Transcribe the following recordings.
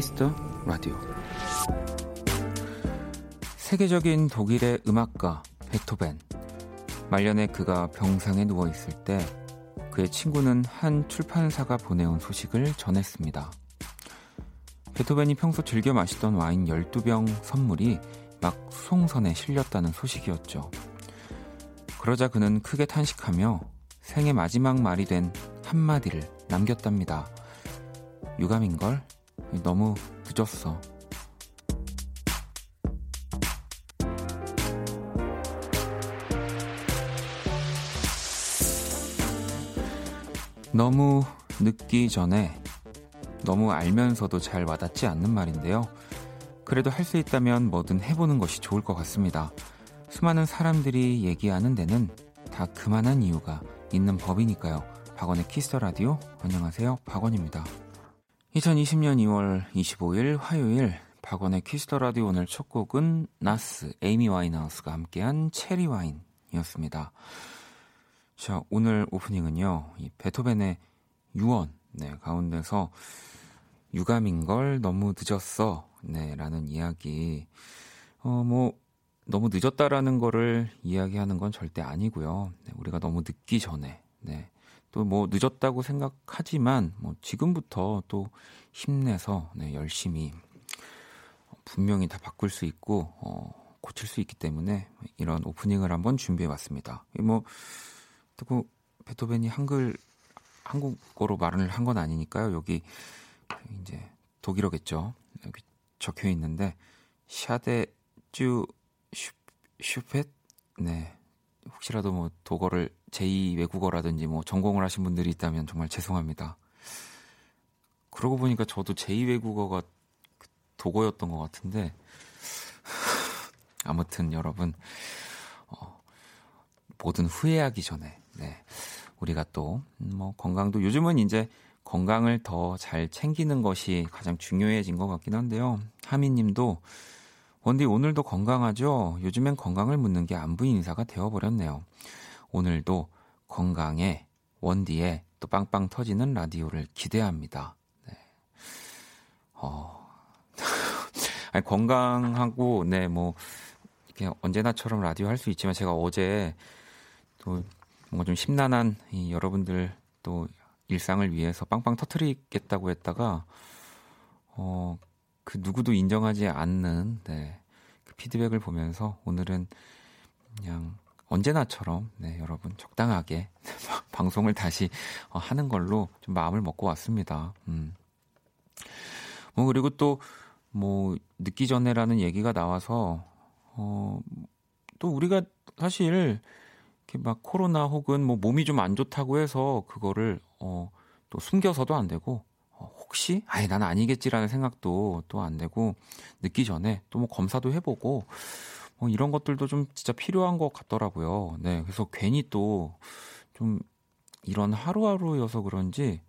Kiss the Radio 세계적인 독일의 음악가 베토벤 말년에 그가 병상에 누워 있을 때 그의 친구는 한 출판사가 보내온 소식을 전했습니다. 베토벤이 평소 즐겨 마시던 와인 12병 선물이 막 수송선에 실렸다는 소식이었죠. 그러자 그는 크게 탄식하며 생의 마지막 말이 된 한마디를 남겼답니다. 유감인걸? 너무 늦었어. 너무 늦기 전에 너무 알면서도 잘 와닿지 않는 말인데요. 그래도 할 수 있다면 뭐든 해보는 것이 좋을 것 같습니다. 수많은 사람들이 얘기하는 데는 다 그만한 이유가 있는 법이니까요. 박원의 Kiss the Radio 안녕하세요. 박원입니다. 2020년 2월 25일 화요일 박원의 Kiss the Radio 오늘 첫 곡은 나스 에이미 와인하우스가 함께한 Cherry Wine이었습니다. 자, 오늘 오프닝은요. 이 베토벤의 유언 네, 가운데서 유감인 걸 너무 늦었어. 네, 라는 이야기. 어, 뭐 너무 늦었다라는 거를 이야기하는 건 절대 아니고요. 네, 우리가 너무 늦기 전에 네. 또 뭐 늦었다고 생각하지만 뭐 지금부터 또 힘내서 네, 열심히 분명히 다 바꿀 수 있고 어, 고칠 수 있기 때문에 이런 오프닝을 한번 준비해 봤습니다. 뭐또 베토벤이 한글 한국어로 말을 한 건 아니니까요. 여기 이제 독일어겠죠. 여기 적혀 있는데 샤데 쭈 슈펫 네 혹시라도 뭐 독어를 제2 외국어라든지 뭐 전공을 하신 분들이 있다면 정말 죄송합니다. 그러고 보니까 저도 제2 외국어가 독어였던 것 같은데 아무튼 여러분 어, 뭐든 후회하기 전에 네 우리가 또 뭐 건강도 요즘은 이제 건강을 더 잘 챙기는 것이 가장 중요해진 것 같긴 한데요. 하미님도 원디 오늘도 건강하죠? 요즘엔 건강을 묻는 게 안부 인사가 되어버렸네요. 오늘도 건강에 원디에 또 빵빵 터지는 라디오를 기대합니다. 네. 어. 아니, 건강하고, 네, 뭐, 이렇게 언제나처럼 라디오 할 수 있지만 제가 어제 또 뭔가 좀 심란한 이 여러분들 또 일상을 위해서 빵빵 터트리겠다고 했다가, 어, 그 누구도 인정하지 않는 네, 그 피드백을 보면서 오늘은 그냥 언제나처럼 네, 여러분 적당하게 방송을 다시 어, 하는 걸로 좀 마음을 먹고 왔습니다. 음. 뭐 그리고 또 뭐 늦기 전에라는 얘기가 나와서 어, 또 우리가 사실 이렇게 막 코로나 혹은 뭐 몸이 좀 안 좋다고 해서 그거를 어, 또 숨겨서도 안 되고 혹시 아예 나는 아니겠지라는 생각도 또 안 되고 늦기 전에 또 뭐 검사도 해보고 뭐 이런 것들도 좀 진짜 필요한 것 같더라고요. 네, 그래서 괜히 또 좀 이런 하루하루여서 그런지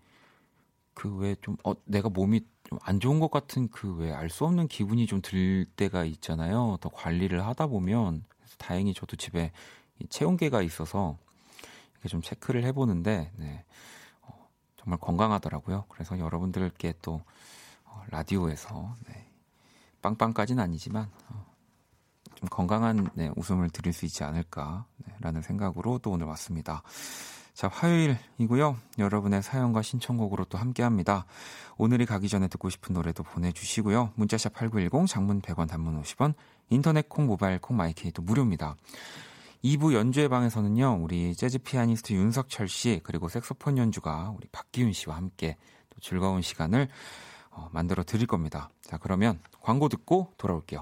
그 왜 좀 어, 내가 몸이 좀 안 좋은 것 같은 그 왜 알 수 없는 기분이 좀 들 때가 있잖아요. 더 관리를 하다 보면 다행히 저도 집에 체온계가 있어서 이렇게 좀 체크를 해보는데 네. 정말 건강하더라고요. 그래서 여러분들께 또 어, 라디오에서 네, 빵빵까지는 아니지만 어, 좀 건강한 네, 웃음을 드릴 수 있지 않을까라는 생각으로 또 오늘 왔습니다. 자, 화요일이고요. 여러분의 사연과 신청곡으로 또 함께합니다. 오늘이 가기 전에 듣고 싶은 노래도 보내주시고요. 문자샵 8910, 장문 100원, 단문 50원, 인터넷 콩, 모바일 콩, 마이케이도 무료입니다. 2부 연주회 방에서는요, 우리 재즈 피아니스트 윤석철 씨, 그리고 색소폰 연주가 우리 박기훈 씨와 함께 또 즐거운 시간을 어, 만들어 드릴 겁니다. 자, 그러면 광고 듣고 돌아올게요.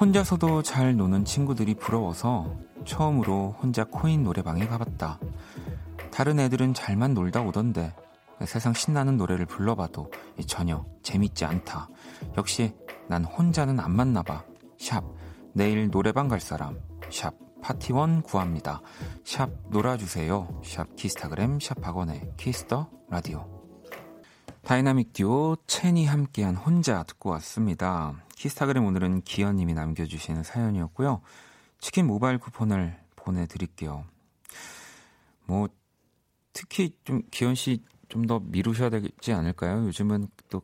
혼자서도 잘 노는 친구들이 부러워서 처음으로 혼자 코인 노래방에 가봤다. 다른 애들은 잘만 놀다 오던데 세상 신나는 노래를 불러봐도 전혀 재밌지 않다. 역시 난 혼자는 안 맞나 봐. 샵 내일 노래방 갈 사람. 샵 파티원 구합니다. 샵 놀아주세요. 샵 키스타그램 샵 박원의 Kiss the Radio. 다이나믹 듀오 첸이 함께한 혼자 듣고 왔습니다. 키스타그램 오늘은 기현님이 남겨주시는 사연이었고요. 치킨 모바일 쿠폰을 보내드릴게요. 뭐 특히 좀 기현 씨 좀 더 미루셔야 되지 않을까요? 요즘은 또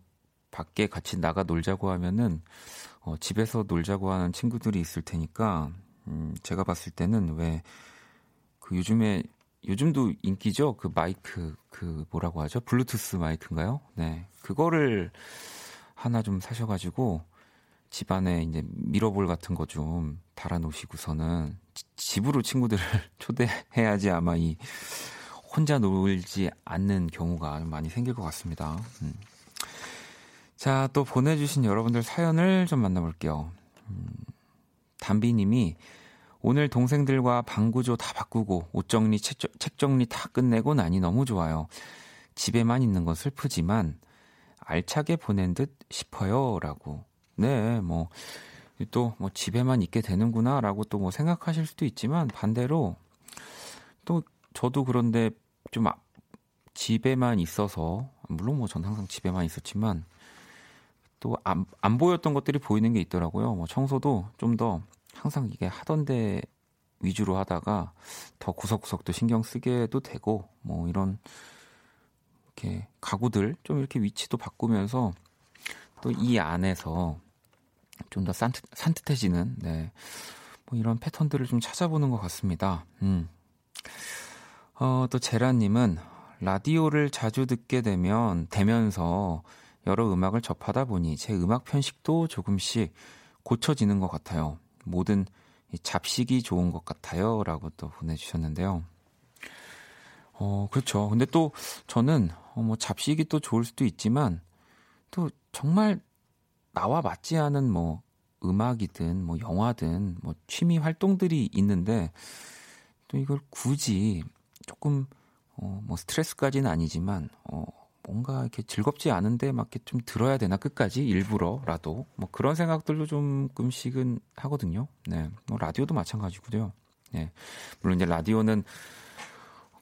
밖에 같이 나가 놀자고 하면은 어, 집에서 놀자고 하는 친구들이 있을 테니까 음, 제가 봤을 때는 왜 그 요즘에 요즘도 인기죠. 그 마이크 그 뭐라고 하죠? 블루투스 마이크인가요? 네. 그거를 하나 좀 사셔가지고 집안에 이제 미러볼 같은 거 좀 달아 놓으시고서는 집으로 친구들을 초대해야지 아마 이 혼자 놀지 않는 경우가 많이 생길 것 같습니다. 음. 자, 또 보내주신 여러분들 사연을 좀 만나볼게요. 음, 담비님이 오늘 동생들과 방구조 다 바꾸고 옷 정리, 책 정리 다 끝내고 나니 너무 좋아요. 집에만 있는 건 슬프지만 알차게 보낸 듯 싶어요. 라고. 네, 뭐, 또, 뭐, 집에만 있게 되는구나. 라고 또 뭐 생각하실 수도 있지만 반대로 또 저도 그런데 좀 아, 집에만 있어서, 물론 뭐 전 항상 집에만 있었지만 또 안, 안 보였던 것들이 보이는 게 있더라고요. 뭐 청소도 좀 더 항상 이게 하던데 위주로 하다가 더 구석구석도 신경 쓰게도 되고 뭐 이런 이렇게 가구들 좀 이렇게 위치도 바꾸면서 또 이 안에서 좀 더 산뜻, 산뜻해지는 네. 뭐 이런 패턴들을 좀 찾아보는 것 같습니다. 음. 어, 또 제라님은 라디오를 자주 듣게 되면 되면서 여러 음악을 접하다 보니 제 음악 편식도 조금씩 고쳐지는 것 같아요. 모든 잡식이 좋은 것 같아요. 라고 또 보내주셨는데요. 어, 그렇죠. 근데 또 저는 어, 뭐 잡식이 또 좋을 수도 있지만 또 정말 나와 맞지 않은 뭐 음악이든 뭐 영화든 뭐 취미 활동들이 있는데 또 이걸 굳이 조금 어, 뭐 스트레스까지는 아니지만 어, 뭔가 이렇게 즐겁지 않은데 막 이렇게 좀 들어야 되나 끝까지 일부러라도 뭐 그런 생각들도 좀끔씩은 하거든요. 네, 뭐 라디오도 마찬가지고요. 네, 물론 이제 라디오는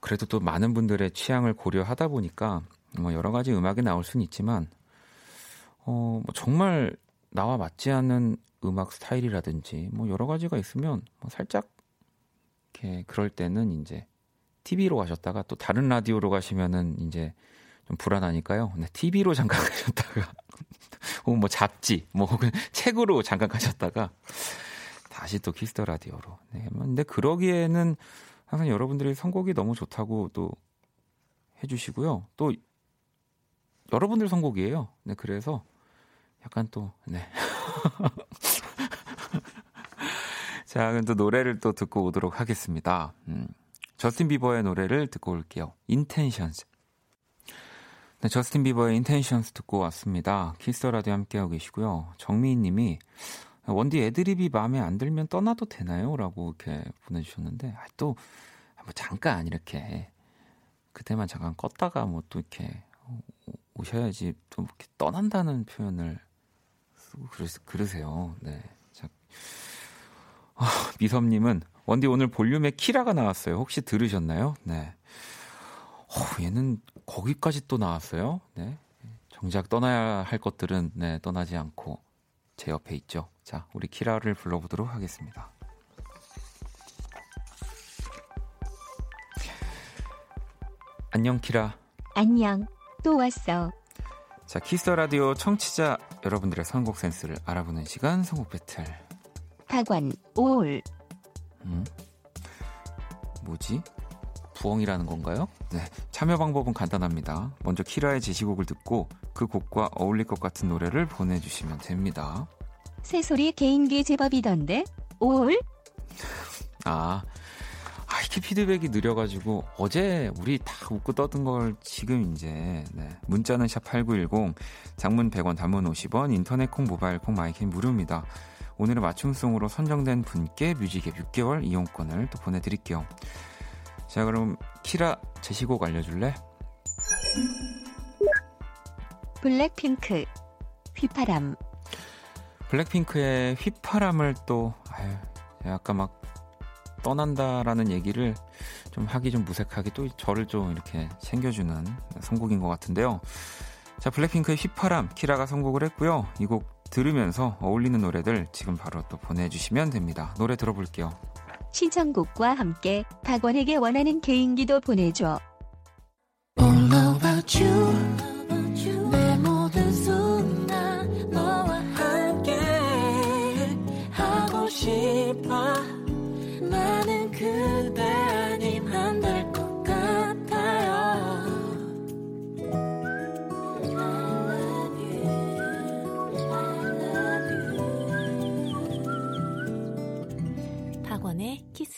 그래도 또 많은 분들의 취향을 고려하다 보니까 뭐 여러 가지 음악이 나올 수는 있지만 어 뭐 정말 나와 맞지 않는 음악 스타일이라든지 뭐 여러 가지가 있으면 뭐 살짝 이렇게 그럴 때는 이제 TV로 가셨다가 또 다른 라디오로 가시면은 이제 좀 불안하니까요. 네, TV로 잠깐 가셨다가 혹은 뭐 잡지, 뭐 혹은 책으로 잠깐 가셨다가 다시 또 Kiss the Radio로. 네, 뭐 근데 그러기에는 항상 여러분들이 선곡이 너무 좋다고 또 해주시고요. 또 여러분들 선곡이에요. 네, 그래서 약간 또 네. 자, 그럼 또 노래를 또 듣고 오도록 하겠습니다. 음, 저스틴 비버의 노래를 듣고 올게요. Intentions. 네, 저스틴 비버의 Intentions 듣고 왔습니다. Kiss the Radio 함께하고 계시고요. 정미인 님이 원디 애드립이 마음에 안 들면 떠나도 되나요? 라고 이렇게 보내주셨는데, 아, 또, 뭐 잠깐 이렇게, 그때만 잠깐 껐다가 뭐 또 이렇게 오셔야지 또 이렇게 떠난다는 표현을 쓰고 그러, 세요 네. 자, 아, 미섭님은 원디 오늘 볼륨에 키라가 나왔어요. 혹시 들으셨나요? 네. 어, 얘는 거기까지 또 나왔어요. 네. 정작 떠나야 할 것들은 네, 떠나지 않고 제 옆에 있죠. 자, 우리 키라를 불러보도록 하겠습니다. 안녕 키라. 안녕. 또 왔어. 자, Kiss the Radio 청취자 여러분들의 선곡 센스를 알아보는 시간 선곡 배틀. 박원 올. 음? 뭐지? 부엉이라는 건가요? 네. 참여 방법은 간단합니다. 먼저 키라의 제시곡을 듣고 그 곡과 어울릴 것 같은 노래를 보내주시면 됩니다. 새소리 개인기 제법이던데? 올? 아, 아, 이렇게 피드백이 느려가지고 어제 우리 다 웃고 떠든 걸 지금 이제 네. 문자는 샵 8910 장문 100원 단문 50원 인터넷 콩 모바일 콩 마이킹 무료입니다. 오늘의 맞춤송으로 선정된 분께 뮤직앱 6개월 이용권을 또 보내드릴게요. 자, 그럼 키라 제시곡 알려줄래? 블랙핑크 휘파람 블랙핑크의 휘파람을 또 아유, 약간 막 떠난다라는 얘기를 좀 하기 좀 무색하게 또 저를 좀 이렇게 챙겨주는 선곡인 것 같은데요. 자, 블랙핑크의 휘파람 키라가 선곡을 했고요. 이 곡 들으면서 어울리는 노래들 지금 바로 또 보내주시면 됩니다. 노래 들어볼게요. 신청곡과 함께 박원에게 원하는 개인기도 보내줘.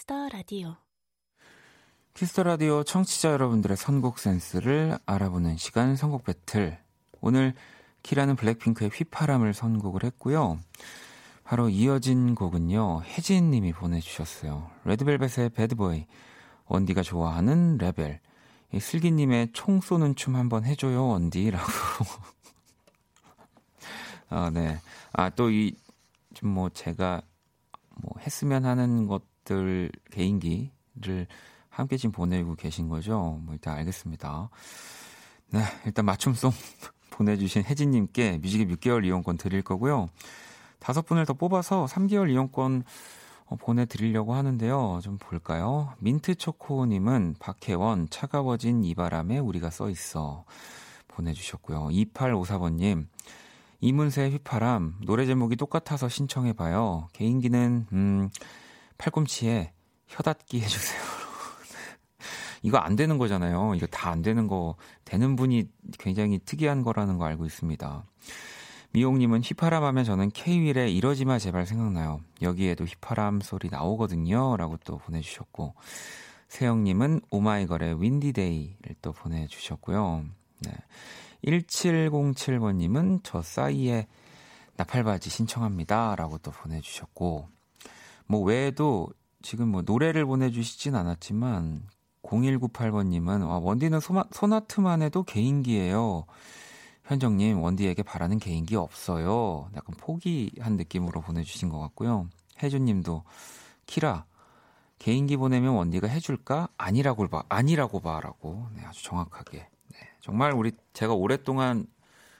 Kiss the Radio. Kiss the Radio 청취자 여러분들의 선곡 센스를 알아보는 시간 선곡 배틀. 오늘 키라는 블랙핑크의 휘파람을 선곡을 했고요. 바로 이어진 곡은요. 혜진 님이 보내주셨어요. 레드벨벳의 Bad Boy. 원디가 좋아하는 레벨. 이 슬기 님의 총 쏘는 춤 한번 해줘요, 원디라고. 아, 네. 아, 또 이, 좀 뭐 제가 뭐 했으면 하는 것 들 개인기를 함께 지금 보내고 계신 거죠? 뭐 일단 알겠습니다. 네, 일단 맞춤송 보내주신 혜진님께 뮤직앱 6개월 이용권 드릴 거고요. 다섯 분을 더 뽑아서 3개월 이용권 어, 보내드리려고 하는데요. 좀 볼까요? 민트초코님은 박혜원, 차가워진 이 바람에 우리가 써 있어. 보내주셨고요. 2854번님, 이문세의 휘파람, 노래 제목이 똑같아서 신청해봐요. 개인기는, 음, 팔꿈치에 혀닿기 해주세요. 이거 안 되는 거잖아요. 이거 다 안 되는 거, 되는 분이 굉장히 특이한 거라는 거 알고 있습니다. 미용님은 휘파람 하면 저는 K-윌의 이러지마 제발 생각나요. 여기에도 휘파람 소리 나오거든요. 라고 또 보내주셨고, 세영님은 오마이걸의 윈디데이를 또 보내주셨고요. 네. 1707번님은 저 싸이의 나팔바지 신청합니다. 라고 또 보내주셨고, 뭐 외에도 지금 뭐 노래를 보내주시진 않았지만, 0198번님은 와, 원디는 소마, 소나트만 해도 개인기예요. 현정님, 원디에게 바라는 개인기 없어요. 약간 포기한 느낌으로 보내주신 것 같고요. 혜주님도 키라 개인기 보내면 원디가 해줄까? 아니라고 봐, 아니라고 봐라고 네, 아주 정확하게. 네, 정말 우리 제가 오랫동안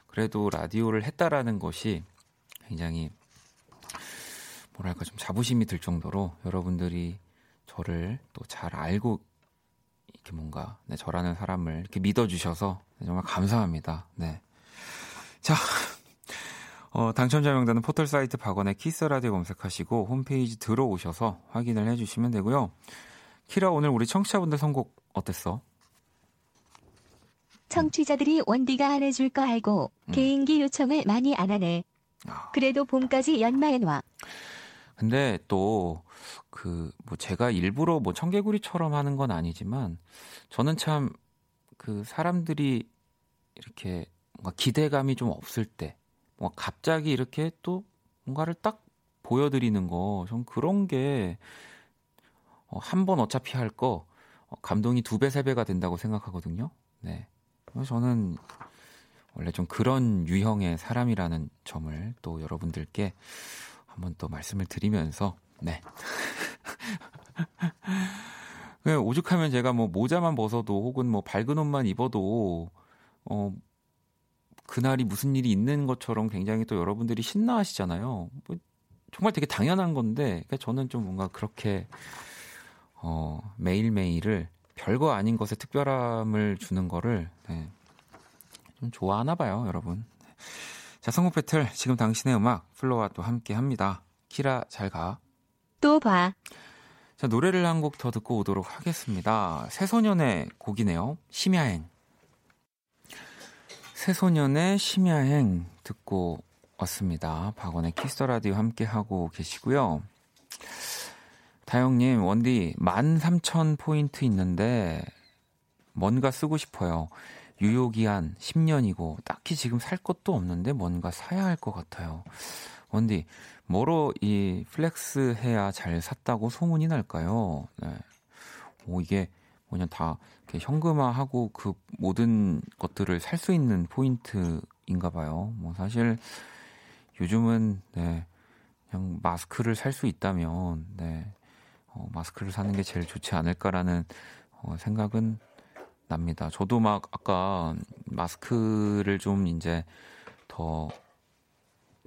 그래도 라디오를 했다라는 것이 굉장히 뭐랄까 좀 자부심이 들 정도로 여러분들이 저를 또 잘 알고 이렇게 뭔가 네, 저라는 사람을 이렇게 믿어주셔서 정말 감사합니다. 네. 자, 어, 당첨자 명단은 포털 사이트 박원의 Kiss the Radio 검색하시고 홈페이지 들어오셔서 확인을 해주시면 되고요. 키라 오늘 우리 청취자분들 선곡 어땠어? 청취자들이 원디가 안 해줄 거 알고 음. 개인기 요청을 많이 안 하네. 아. 그래도 봄까지 연마해놔. 근데 또 그 뭐 제가 일부러 뭐 청개구리처럼 하는 건 아니지만 저는 참 그 사람들이 이렇게 뭔가 기대감이 좀 없을 때 뭔가 갑자기 이렇게 또 뭔가를 딱 보여드리는 거 전 그런 게 한 번 어차피 할 거 감동이 두 배, 세 배가 된다고 생각하거든요. 네. 저는 원래 좀 그런 유형의 사람이라는 점을 또 여러분들께 한번 또 말씀을 드리면서 네. 그냥 오죽하면 제가 뭐 모자만 벗어도 혹은 뭐 밝은 옷만 입어도 어 그날이 무슨 일이 있는 것처럼 굉장히 또 여러분들이 신나하시잖아요. 뭐 정말 되게 당연한 건데 그러니까 저는 좀 뭔가 그렇게 어 매일매일을 별거 아닌 것에 특별함을 주는 거를 네, 좀 좋아하나 봐요, 여러분. 자, 선곡 배틀 지금 당신의 음악 플로와 또 함께 합니다. 키라 잘 가. 또 봐. 자, 노래를 한 곡 더 듣고 오도록 하겠습니다. 새소년의 곡이네요. 심야행. 새소년의 심야행 듣고 왔습니다. 박원의 Kiss the Radio 함께 하고 계시고요. 다영님, 원디 13,000포인트 있는데 뭔가 쓰고 싶어요. 유효기한 10년이고 딱히 지금 살 것도 없는데 뭔가 사야 할 것 같아요. 원디, 뭐로 이 flex 해야 잘 샀다고 소문이 날까요? 네. 오, 이게 뭐냐, 다 현금화하고 그 모든 것들을 살 수 있는 포인트인가 봐요. 뭐 사실 요즘은, 네, 그냥 마스크를 살 수 있다면, 네, 어, 마스크를 사는 게 제일 좋지 않을까라는 어, 생각은 납니다. 저도 막 아까 마스크를 좀 이제 더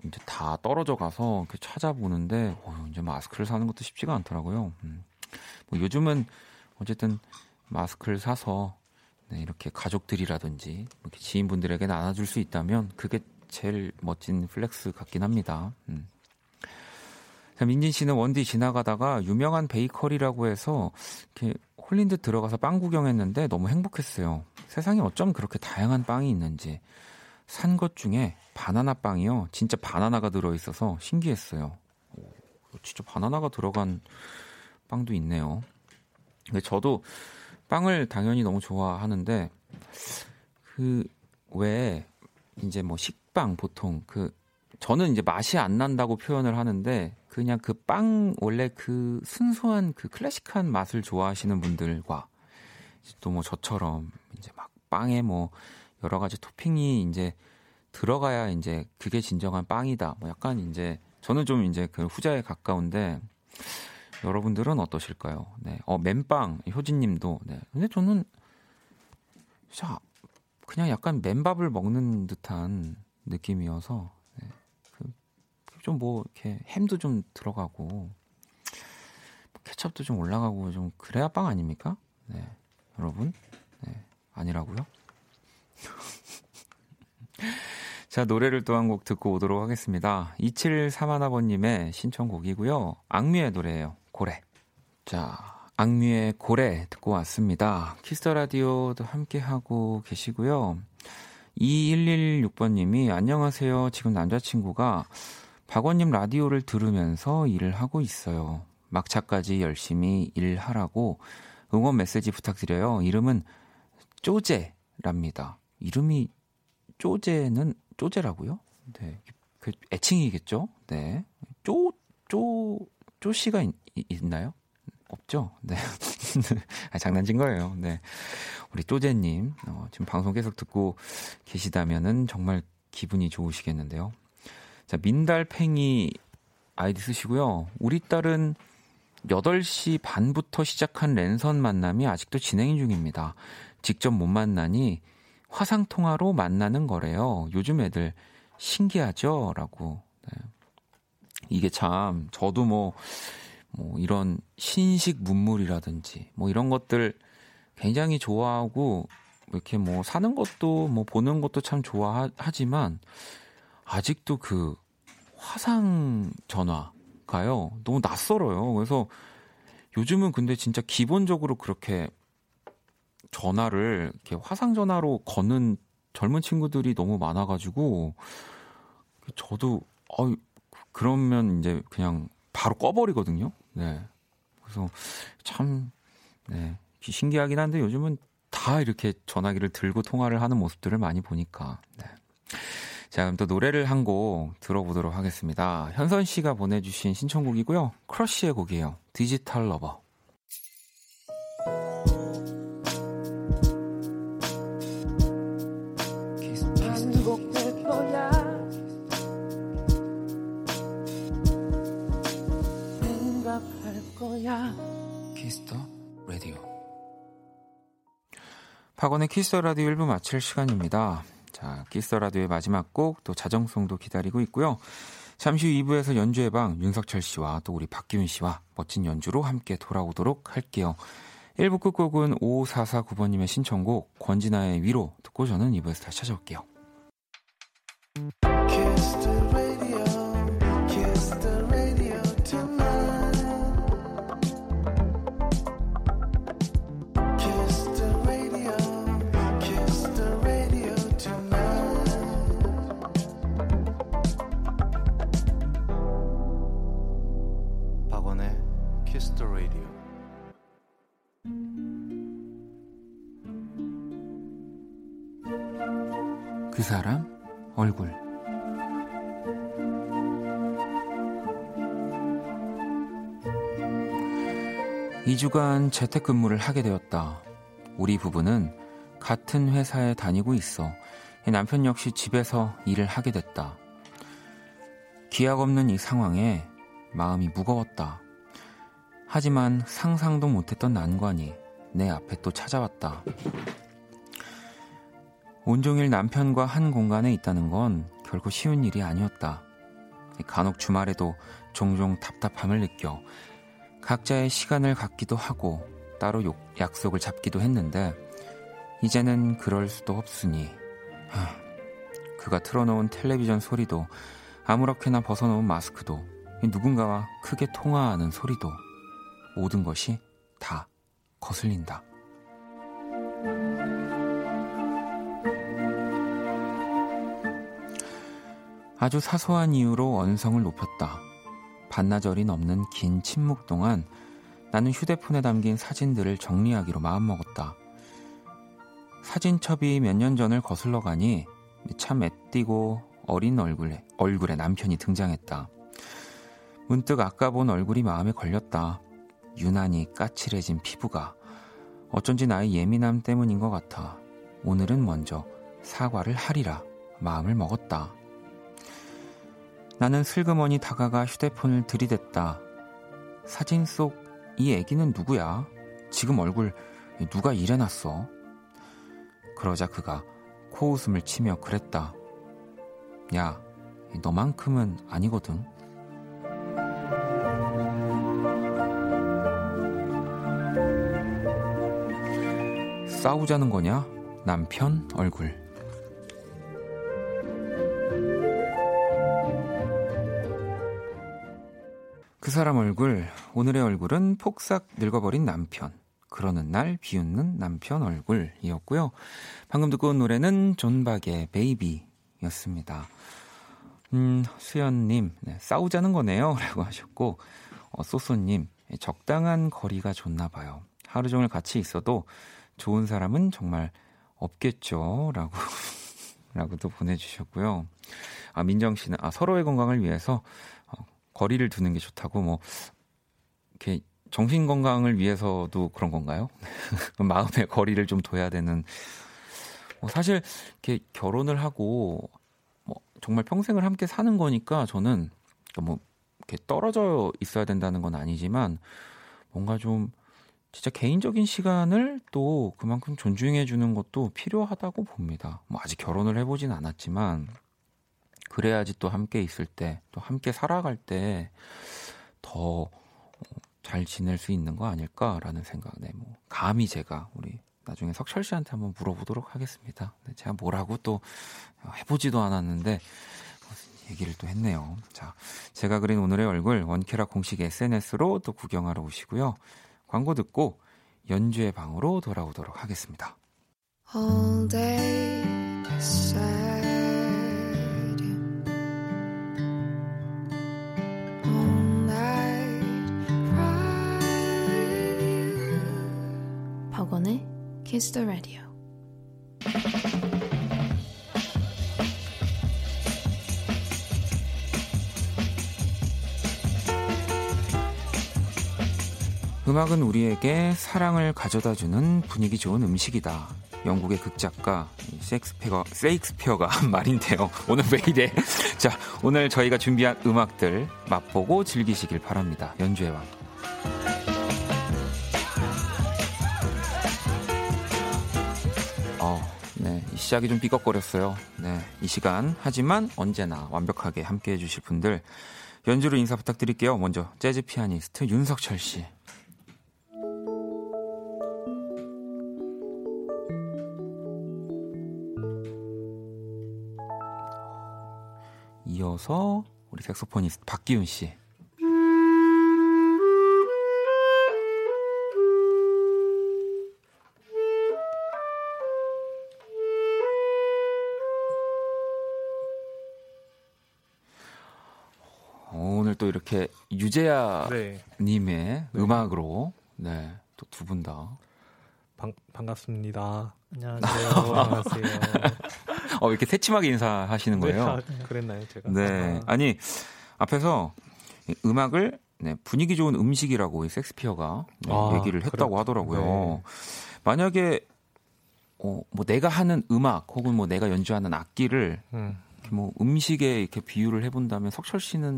이제 다 떨어져 가서 이렇게 찾아보는데 어, 이제 마스크를 사는 것도 쉽지가 않더라고요. 음. 뭐 요즘은 어쨌든 마스크를 사서 네, 이렇게 가족들이라든지 이렇게 지인분들에게 나눠줄 수 있다면 그게 제일 멋진 flex 같긴 합니다. 음. 자, 민진 씨는 원디 지나가다가 유명한 베이커리라고 해서 이렇게 홀린 듯 들어가서 빵 구경했는데 너무 행복했어요. 세상에 어쩜 그렇게 다양한 빵이 있는지. 산 것 중에 바나나 빵이요. 진짜 바나나가 들어있어서 신기했어요. 오, 진짜 바나나가 들어간 빵도 있네요. 근데 저도 빵을 당연히 너무 좋아하는데 그 왜 이제 뭐 식빵 보통 그 저는 이제 맛이 안 난다고 표현을 하는데 그냥 그 빵 원래 그 순수한 그 클래식한 맛을 좋아하시는 분들과 또 뭐 저처럼 이제 막 빵에 뭐 여러 가지 토핑이 이제 들어가야 이제 그게 진정한 빵이다. 뭐 약간 이제 저는 좀 이제 그 후자에 가까운데 여러분들은 어떠실까요? 네. 어, 맨빵 효진 님도 네. 근데 저는 자 그냥 약간 맨밥을 먹는 듯한 느낌이어서 좀 뭐 이렇게 햄도 좀 들어가고 뭐 케첩도 좀 올라가고 좀 그래야 빵 아닙니까? 네. 여러분. 네. 아니라고요? 자, 노래를 또 한 곡 듣고 오도록 하겠습니다. 2731번님의 신청곡이고요. 악뮤의 노래예요. 고래. 자, 악뮤의 고래 듣고 왔습니다. Kiss the Radio도 함께 하고 계시고요. 2116번님이 안녕하세요. 지금 남자친구가 박원님 라디오를 들으면서 일을 하고 있어요. 막차까지 열심히 일하라고 응원 메시지 부탁드려요. 이름은 쪼제랍니다. 이름이 쪼제는 쪼제라고요? 네. 그 애칭이겠죠? 네. 쪼, 쪼, 쪼씨가 있, 있나요? 없죠? 네. 아, 장난친 거예요. 네. 우리 쪼제님, 어, 지금 방송 계속 듣고 계시다면은 정말 기분이 좋으시겠는데요. 자, 민달팽이 아이디 쓰시고요. 우리 딸은 8시 반부터 시작한 랜선 만남이 아직도 진행 중입니다. 직접 못 만나니 화상통화로 만나는 거래요. 요즘 애들 신기하죠? 라고. 네. 이게 참, 저도 뭐, 뭐, 이런 신식 문물이라든지, 뭐 이런 것들 굉장히 좋아하고, 이렇게 뭐 사는 것도, 뭐 보는 것도 참 좋아하지만, 아직도 그 화상 전화가요. 너무 낯설어요. 그래서 요즘은 근데 진짜 기본적으로 그렇게 전화를 이렇게 화상 전화로 거는 젊은 친구들이 너무 많아가지고 저도 어 그러면 이제 그냥 바로 꺼버리거든요. 네. 그래서 참 네. 신기하긴 한데 요즘은 다 이렇게 전화기를 들고 통화를 하는 모습들을 많이 보니까. 네. 자, 그럼 또 노래를 한 곡 들어보도록 하겠습니다. 현선 씨가 보내주신 신청곡이고요. 크러쉬의 곡이에요. Digital Lover. Kiss the Radio. 박원의 Kiss the Radio 1부 마칠 시간입니다. 자, Kiss the Radio의 마지막 곡 또 자정송도 기다리고 있고요. 잠시 후 2부에서 연주의 방 윤석철 씨와 또 우리 박기훈 씨와 멋진 연주로 함께 돌아오도록 할게요. 1부 끝곡은 5449번님의 신청곡 권진아의 위로 듣고 저는 2부에서 다시 찾아올게요. Radio. 그 사람 얼굴 2주간 재택근무를 하게 되었다. 우리 부부는 같은 회사에 다니고 있어 남편 역시 집에서 일을 하게 됐다. 기약 없는 이 상황에 마음이 무거웠다. 하지만 상상도 못했던 난관이 내 앞에 또 찾아왔다. 온종일 남편과 한 공간에 있다는 건 결코 쉬운 일이 아니었다. 간혹 주말에도 종종 답답함을 느껴 각자의 시간을 갖기도 하고 따로 욕- 약속을 잡기도 했는데 이제는 그럴 수도 없으니 하, 그가 틀어놓은 텔레비전 소리도 아무렇게나 벗어놓은 마스크도 누군가와 크게 통화하는 소리도 모든 것이 다 거슬린다. 아주 사소한 이유로 언성을 높였다. 반나절이 넘는 긴 침묵 동안 나는 휴대폰에 담긴 사진들을 정리하기로 마음먹었다. 사진첩이 몇 년 전을 거슬러 가니 참 애띠고 어린 얼굴에, 얼굴에 남편이 등장했다. 문득 아까 본 얼굴이 마음에 걸렸다. 유난히 까칠해진 피부가 어쩐지 나의 예민함 때문인 것 같아. 오늘은 먼저 사과를 하리라 마음을 먹었다. 나는 슬그머니 다가가 휴대폰을 들이댔다. 사진 속 이 애기는 누구야? 지금 얼굴 누가 이래놨어? 그러자 그가 코웃음을 치며 그랬다. 야, 너만큼은 아니거든. 싸우자는 거냐? 남편 얼굴. 그 사람 얼굴, 오늘의 얼굴은 폭삭 늙어버린 남편. 그러는 날 비웃는 남편 얼굴이었고요. 방금 듣고 온 노래는 존박의 베이비였습니다. 음, 수연님, 네, 싸우자는 거네요. 라고 하셨고, 어, 소소님, 적당한 거리가 좋나 봐요. 하루 종일 같이 있어도 좋은 사람은 정말 없겠죠. 라고, 라고도 보내주셨고요. 아, 민정 씨는, 아, 서로의 건강을 위해서 어, 거리를 두는 게 좋다고, 뭐, 이렇게 정신 건강을 위해서도 그런 건가요? 마음의 거리를 좀 둬야 되는. 뭐 사실 이렇게 결혼을 하고 뭐 정말 평생을 함께 사는 거니까 저는 그러니까 뭐 이렇게 떨어져 있어야 된다는 건 아니지만 뭔가 좀 진짜 개인적인 시간을 또 그만큼 존중해 주는 것도 필요하다고 봅니다. 뭐 아직 결혼을 해보진 않았지만 그래야지 또 함께 있을 때 또 함께 살아갈 때 더 잘 지낼 수 있는 거 아닐까라는 생각. 네, 뭐 감히 제가 우리 나중에 석철 씨한테 한번 물어보도록 하겠습니다. 네, 제가 뭐라고 또 해보지도 않았는데 얘기를 또 했네요. 자, 제가 그린 오늘의 얼굴 원캐라 공식 SNS로 또 구경하러 오시고요. 광고 듣고 연주의 방으로 돌아오도록 하겠습니다. all day you, all night cry with you. 박원의 Kiss the Radio. 음악은 우리에게 사랑을 가져다주는 분위기 좋은 음식이다. 영국의 극작가 셰익스피어가, 셰익스피어가 한 말인데요. 오늘 왜 이래? 자, 오늘 저희가 준비한 음악들 맛보고 즐기시길 바랍니다. 연주의 왕. 어, 네. 이 시작이 좀 삐걱거렸어요. 네. 이 시간. 하지만 언제나 완벽하게 함께 해주실 분들 연주로 인사 부탁드릴게요. 먼저 재즈 피아니스트 윤석철 씨. 이어서 우리 색소포니스트 박기훈 씨. 오늘 또 이렇게 유재하 네, 님의 음악으로 네, 또 두 분 다. 반, 반갑습니다. 안녕하세요. 안녕하세요. 어, 이렇게 새침하게 인사하시는 거예요. 네, 아, 그랬나요, 제가? 네. 아, 아니, 앞에서 이 음악을 네, 분위기 좋은 음식이라고 이 섹스피어가 네, 아, 얘기를 했다고 그렇- 하더라고요. 네. 만약에 어, 뭐 내가 하는 음악 혹은 뭐 내가 연주하는 악기를 음. 뭐 음식에 이렇게 비유를 해본다면 석철 씨는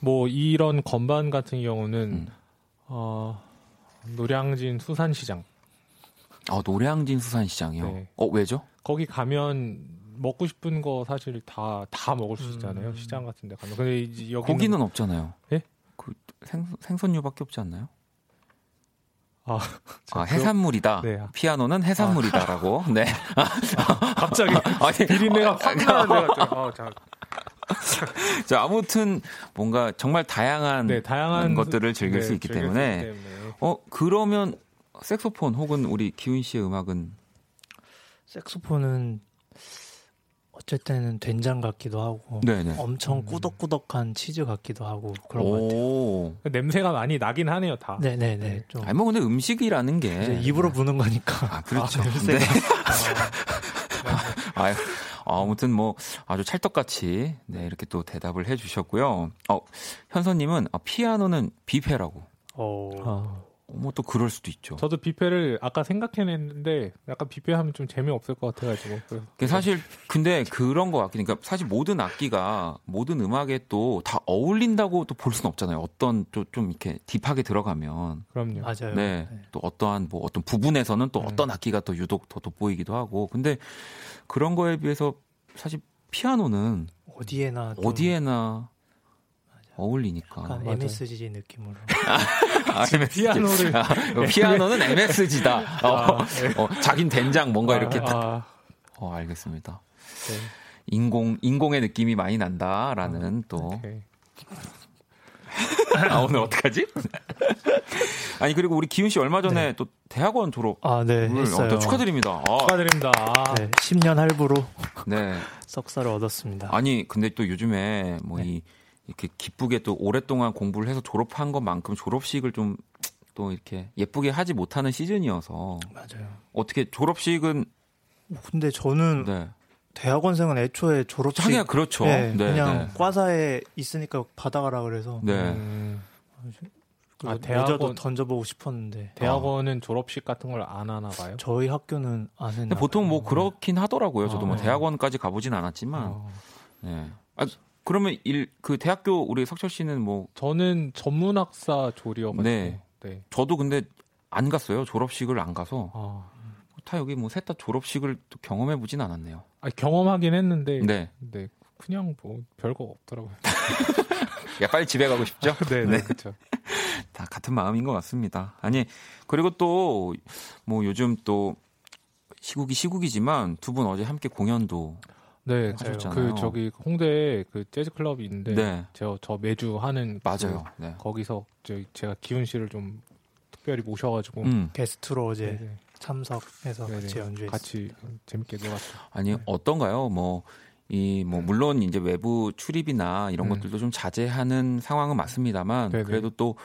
뭐 이런 건반 같은 경우는 음. 어, 노량진 수산시장 아, 노량진 수산시장이요. 네. 어 왜죠? 거기 가면 먹고 싶은 거 사실 다 다 먹을 수 있잖아요 음. 시장 같은 데 가면 근데 이제 여기는 고기는 없잖아요. 예? 그 생, 생선류밖에 없지 않나요? 아, 아, 해산물이다. 네. 피아노는 해산물이다라고. 네. 갑자기 아니, 비린내가 확 나는데 갑자기 어, 자, 자, 아무튼 뭔가 정말 다양한 네 다양한 것들을 즐길 네, 수 있기 때문에 때문에. 어 색소폰 색소폰 혹은 우리 기훈 씨의 음악은 색소폰은 어쨌든 된장 같기도 하고 네네. 엄청 음. 꾸덕꾸덕한 치즈 같기도 하고 그런 것 같아요. 오. 냄새가 많이 나긴 하네요 다 네네네. 네. 좀 아니 뭐 근데 음식이라는 게 입으로 부는 거니까. 아 그렇죠. 아, 네. 냄새가. 아유, 아무튼 뭐 아주 찰떡같이 네 이렇게 또 대답을 해주셨고요. 어 현서님은 아, 피아노는 비페라고. 어, 아, 뭐 또 그럴 수도 있죠. 저도 뷔페를 아까 생각해냈는데 약간 뷔페 하면 좀 재미없을 것 같아가지고 사실 근데 그런 거 같긴 그러니까 사실 모든 악기가 모든 음악에 또 다 어울린다고 또 볼 수는 없잖아요. 어떤 또좀 이렇게 딥하게 들어가면 그럼요 맞아요. 네. 또 어떠한 뭐 어떤 부분에서는 또 음. 어떤 악기가 또 유독 더 돋보이기도 하고. 근데 그런 거에 비해서 사실 피아노는 어디에나 좀 어디에나 어울리니까. MSG 느낌으로. 아, MSG. 피아노를 아, 피아노는 MSG다. 어, 어, 자긴 된장 뭔가 이렇게 딱. 아, 어, 알겠습니다. 네. 인공 인공의 느낌이 많이 난다라는 또. 오케이. 아 오늘 어떡하지? 아니 그리고 우리 기훈 씨 얼마 전에 또 대학원 졸업. 아, 네, 을 했어요. 어, 또 축하드립니다. 아, 축하드립니다 아, 네, 10년 할부로 네. 석사를 얻었습니다. 아니 근데 또 요즘에 뭐 네. 이 이렇게 기쁘게 또 오랫동안 공부를 해서 졸업한 것만큼 졸업식을 좀 또 이렇게 예쁘게 하지 못하는 시즌이어서 맞아요. 어떻게 졸업식은 근데 저는 네. 대학원생은 애초에 졸업식 하기가 그렇죠. 네, 네, 그냥 네. 과사에 있으니까 받아가라 그래서 네. 음, 그 아, 대학원- 던져보고 싶었는데 대학원은 졸업식 같은 걸 안 하나 봐요 저희 학교는 안 했나 보통 뭐 봐요. 그렇긴 하더라고요. 저도 아, 뭐 네. 대학원까지 가보진 않았지만. 어. 네. 아, 그러면 일 그 대학교 우리 석철 씨는 뭐 저는 전문학사 조리여가지고 네. 네. 저도 근데 안 갔어요. 졸업식을 안 가서 아, 다 여기 뭐 셋 다 졸업식을 또 경험해 보진 않았네요. 아, 경험하긴 했는데 네. 네, 그냥 뭐 별거 없더라고요 야 빨리 집에 가고 싶죠? 네, 네. 네, 그렇죠 다 같은 마음인 것 같습니다. 아니 그리고 또 뭐 요즘 또 시국이 시국이지만 두 분 어제 함께 공연도 네, 하셨잖아요. 그 저기 홍대에 그 재즈 클럽이 있는데 네, 저, 저 매주 하는 맞아요. 그 네. 거기서 저 제가 기훈 씨를 좀 특별히 모셔가지고 음. 게스트로 어제 네, 네. 참석해서 네네. 같이 연주했어요. 같이 재밌게 놀았죠. 아니 네. 어떤가요? 뭐 이뭐 물론 이제 외부 출입이나 이런 음. 것들도 좀 자제하는 상황은 맞습니다만 네네. 그래도 또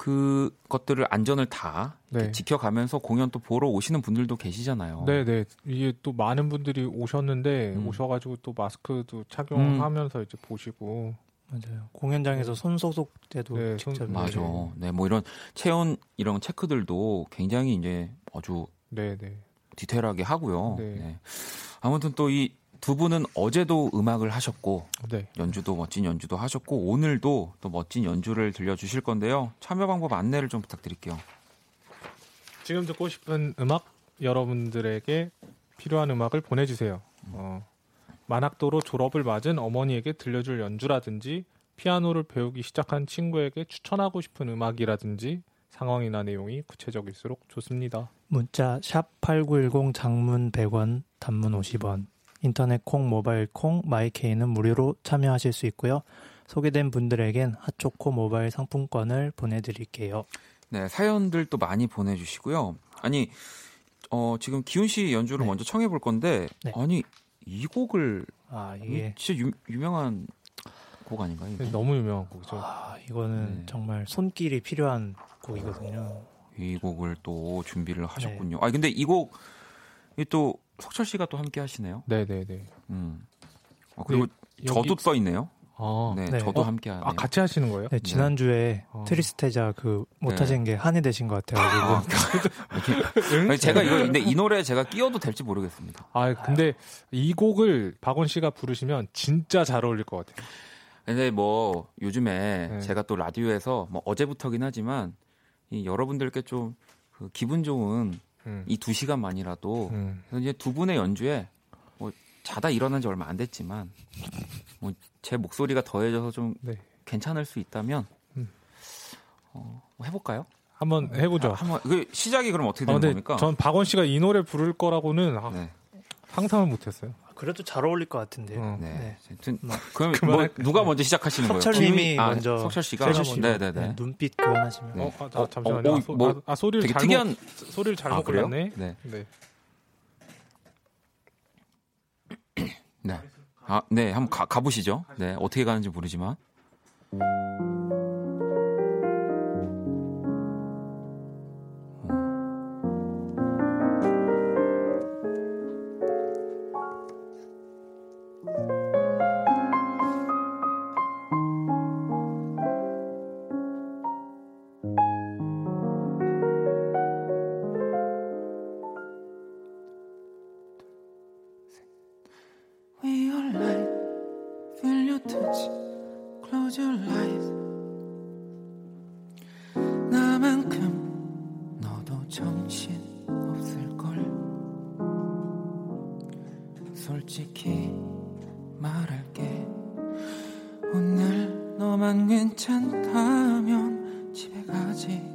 그것들을 안전을 다 네. 지켜가면서 공연 또 보러 오시는 분들도 계시잖아요. 네, 네. 이게 또 많은 분들이 오셨는데 음. 오셔가지고 또 마스크도 착용하면서 이제 보시고 맞아요. 공연장에서 손 소독제도 네, 직접 손- 맞아. 해드리고. 네, 뭐 이런 체온 이런 체크들도 굉장히 이제 아주 네, 네. 디테일하게 하고요. 네. 네. 아무튼 또 이 두 분은 어제도 음악을 하셨고 네. 연주도 멋진 연주도 하셨고 오늘도 또 멋진 연주를 들려주실 건데요. 참여 방법 안내를 좀 부탁드릴게요. 지금 듣고 싶은 음악 여러분들에게 필요한 음악을 보내주세요. 어, 만학도로 졸업을 맞은 어머니에게 들려줄 연주라든지 피아노를 배우기 시작한 친구에게 추천하고 싶은 음악이라든지 상황이나 내용이 구체적일수록 좋습니다. 문자 샵 8910 장문 100원, 단문 50원. 인터넷 콩, 모바일 콩, 마이케이는 무료로 참여하실 수 있고요. 소개된 분들에겐 핫초코 모바일 상품권을 보내드릴게요. 네, 사연들 또 많이 보내주시고요. 아니, 어, 지금 기훈 씨 연주를 네. 먼저 청해 볼 건데, 네. 아니, 이 곡을, 아이 이게 진짜 유, 유명한 곡 아닌가요? 이게? 너무 유명한 곡이죠. 아 이거는 네. 정말 손길이 필요한 곡이거든요. 이 곡을 또 준비를 네. 하셨군요. 아 근데 이 곡, 이또 석철 씨가 또 함께 하시네요. 네, 네, 네. 음. 어, 그리고 여기- 저도 써 있네요. 어. 네, 네. 저도 어, 함께 하네요. 아 같이 하시는 거예요? 네, 지난주에 어. 트리스테자 그 네. 못하신 게 한이 되신 것 같아가지고 아, 응? 아니, 제가 이거 근데 이 노래 제가 끼워도 될지 모르겠습니다. 아 근데 이 곡을 박원 씨가 부르시면 진짜 잘 어울릴 것 같아요. 근데 뭐 요즘에 네. 제가 또 라디오에서 뭐 어제부터긴 하지만 이 여러분들께 좀 그 기분 좋은 음. 이두 시간만이라도 음. 이제 두 분의 연주에 뭐 자다 일어난 지 얼마 안 됐지만 뭐 제 목소리가 더해져서 좀 네. 괜찮을 수 있다면 음. 어, 뭐 해볼까요? 한번 해보죠. 아, 한번 그 시작이 그럼 어떻게 아, 되는 근데 겁니까? 전 박원 씨가 이 노래 부를 거라고는 아, 네, 상상을 못했어요. 그래도 잘 어울릴 것 같은데요. 어. 네. 네. 뭐, 그럼 뭐 그만할까요? 누가 먼저 시작하시는 거예요? 석철님이 아, 먼저 석철 씨가 해주시고 네, 네, 네. 네, 눈빛 교환하시면 네. 어, 아, 자, 어, 잠시만요. 어, 아, 소, 뭐 아, 아, 소리를 되게 잘못 특이한 소리를 잘못 아? 골랐네. 네. 네. 네. 아, 네, 한번 가, 가보시죠. 네, 어떻게 가는지 모르지만. 솔직히 말할게. 오늘 너만 괜찮다면 집에 가지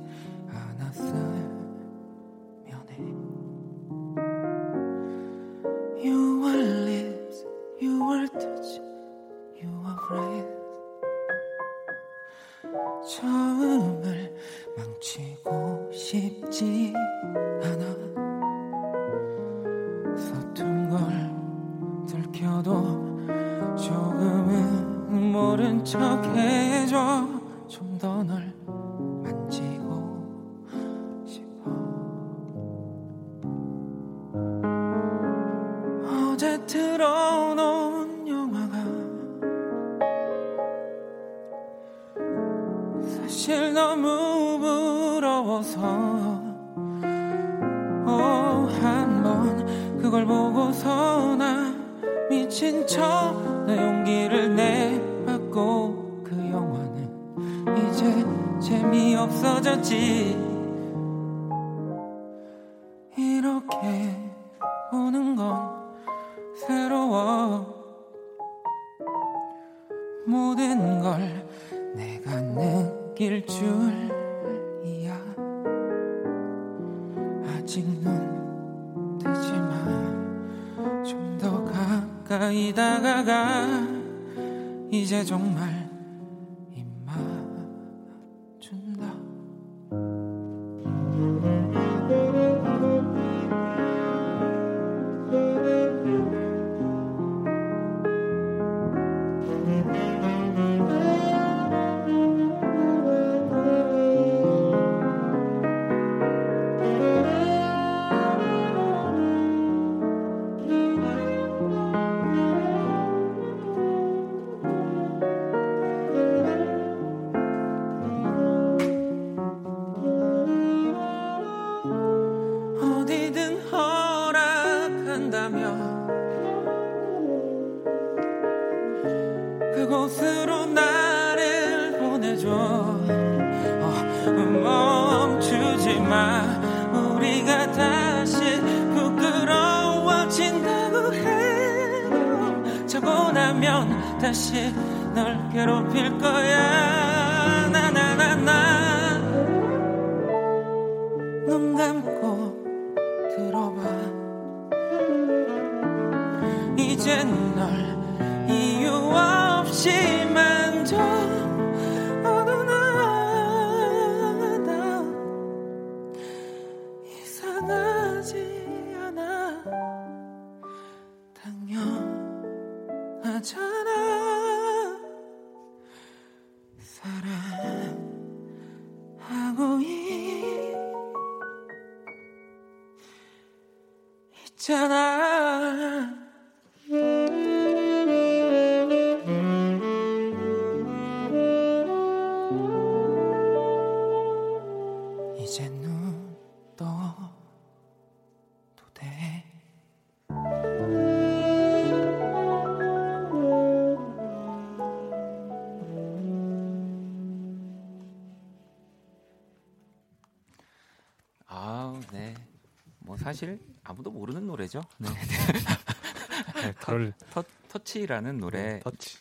사실 아무도 모르는 노래죠. 네. 네, 그럴 터, 터 치라는 노래 터치.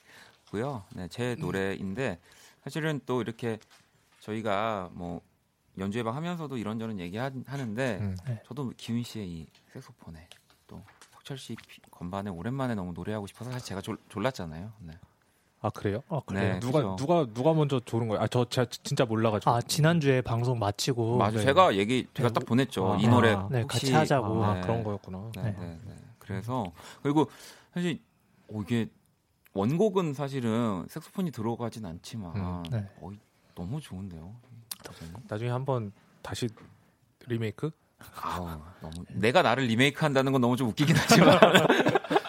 고요. 네, 제 노래인데 사실은 또 이렇게 저희가 뭐 연주 예방 하면서도 이런저런 얘기하는데 음. 저도 기훈 씨의 이 색소폰에 또 석철 씨 피- 건반에 오랜만에 너무 노래하고 싶어서 사실 제가 졸, 졸랐잖아요. 네. 아 그래요? 어, 그래요? 네, 누가 그죠. 누가 누가 먼저 조른 거예요? 아저 진짜 몰라가지고. 아 지난주에 방송 마치고 맞아. 네. 제가 얘기 제가 네, 딱 보냈죠. 아, 이 노래 아, 네, 혹시 같이 하자고. 아 네. 그런 거였구나. 네, 네. 네, 네. 그래서 그리고 사실 어, 이게 원곡은 사실은 색소폰이 들어가진 않지만 음, 네. 어, 너무 좋은데요. 나중에 한번 다시 리메이크? 아우, 너무 내가 나를 리메이크 한다는 건 너무 좀 웃기긴 하지만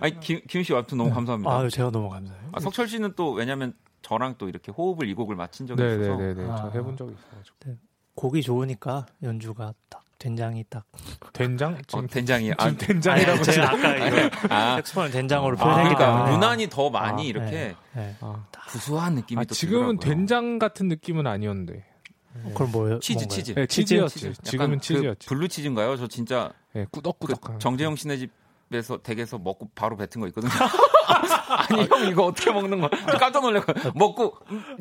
아니 김, 김 씨, 아무튼 너무 감사합니다. 아유 제가 너무 감사해요. 아, 석철 씨는 또 왜냐면 저랑 또 이렇게 호흡을 이 곡을 맞춘 적이 있어서 네네네네. 아. 저 해본 적이 있어가지고. 곡이 좋으니까 연주가 딱 된장이 딱. 된장? 어, 지금 된장이 아, 지금 된장이라고 아니, 제가 아까 이거 아, 색소폰을 된장으로 아, 표현했기 그러니까 때문에. 유난히 더 많이 아, 이렇게 네. 아, 구수한 느낌이 아, 또 지금은 들더라고요. 된장 같은 느낌은 아니었는데. 어, 그럼 뭐예요? 치즈 뭔가요? 치즈. 네, 치즈? 치즈였지. 치즈. 지금은 약간 치즈였지. 그 블루 치즈인가요? 저 진짜 네, 그 꾸덕꾸덕한. 정재영 씨네 집 에서 댁에서 먹고 바로 뱉은 거 있거든요. 아니 형 이거 어떻게 먹는 거야? 저 깜짝 놀래고 먹고 음,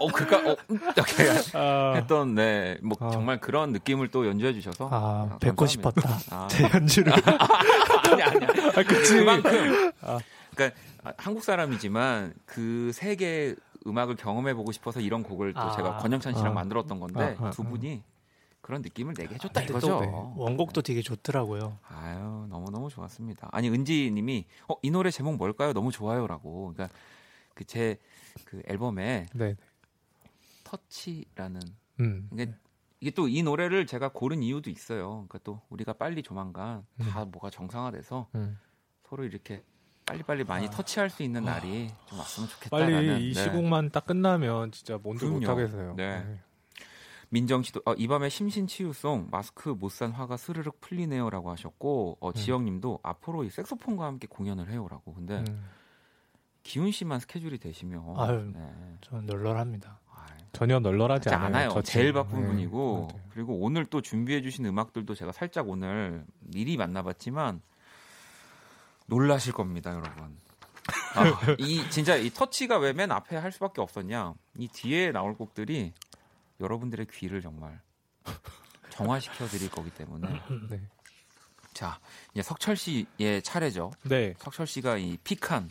어 그니까 어 음, 이렇게 아, 했던 네뭐 아. 정말 그런 느낌을 또 연주해 주셔서 아, 아, 뵙고 감사합니다. 싶었다. 아. 제 연주를. 아니 아니야. 아, 그치. 그만큼 그러니까 아, 한국 사람이지만 그 세계 음악을 경험해 보고 싶어서 이런 곡을 또 아. 제가 권영찬 씨랑 아. 만들었던 건데 아, 아, 두 아. 분이 그런 느낌을 내게 해줬다 근데 이거죠. 또 네. 원곡도 되게 좋더라고요. 아유 너무 너무 좋았습니다. 아니 은지님이 어 이 노래 제목 뭘까요? 너무 좋아요라고. 그러니까 그 제그 앨범에 네. 터치라는 음. 이게 이게 또 이 노래를 제가 고른 이유도 있어요. 그러니까 또 우리가 빨리 조만간 다 뭐가 정상화돼서 음. 서로 이렇게 빨리빨리 많이 아. 터치할 수 있는 날이 좀 왔으면 좋겠다라는 빨리 이 네. 시국만 딱 끝나면 진짜 그럼요. 못하겠어요. 네. 민정 씨도 어, 이 밤에 심신 치유송 마스크 못 산 화가 스르륵 풀리네요라고 하셨고 어, 지영 님도 앞으로 이 색소폰과 함께 공연을 해요라고. 근데 음. 기훈 씨만 스케줄이 되시면 아유. 네. 저는 널널합니다. 아유, 전혀 널널하지 하지 않아요. 않아요. 저 제일. 바쁜 네. 분이고 맞아요. 그리고 오늘 또 준비해 주신 음악들도 제가 살짝 오늘 미리 만나봤지만 놀라실 겁니다, 여러분. 아, 이 진짜 이 터치가 왜 맨 앞에 할 수밖에 없었냐? 이 뒤에 나올 곡들이 여러분들의 귀를 정말 정화시켜 드릴 거기 때문에 네. 자 이제 석철 씨의 차례죠. 네. 석철 씨가 이 픽한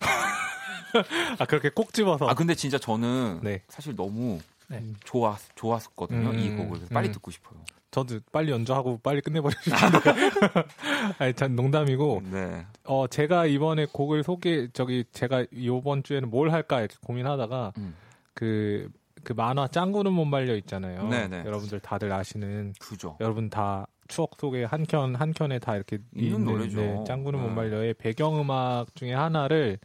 아 그렇게 꼭 집어서. 아 근데 진짜 저는 네. 사실 너무 네. 좋았 좋았었거든요 음, 이 곡을 그래서 빨리 음. 듣고 싶어요. 저도 빨리 연주하고 빨리 끝내버리고 싶은데. 아니, 참 농담이고. 네. 어, 제가 이번에 곡을 소개, 저기, 제가 이번 주에는 뭘 할까 이렇게 고민하다가, 음. 그, 그 만화 짱구는 못 말려 있잖아요. 네네. 여러분들 다들 아시는, 그죠. 여러분 다 추억 속에 한 켠, 한 켠에 다 이렇게 있는 노래죠. 짱구는 못 네. 말려의 배경 음악 중에 하나를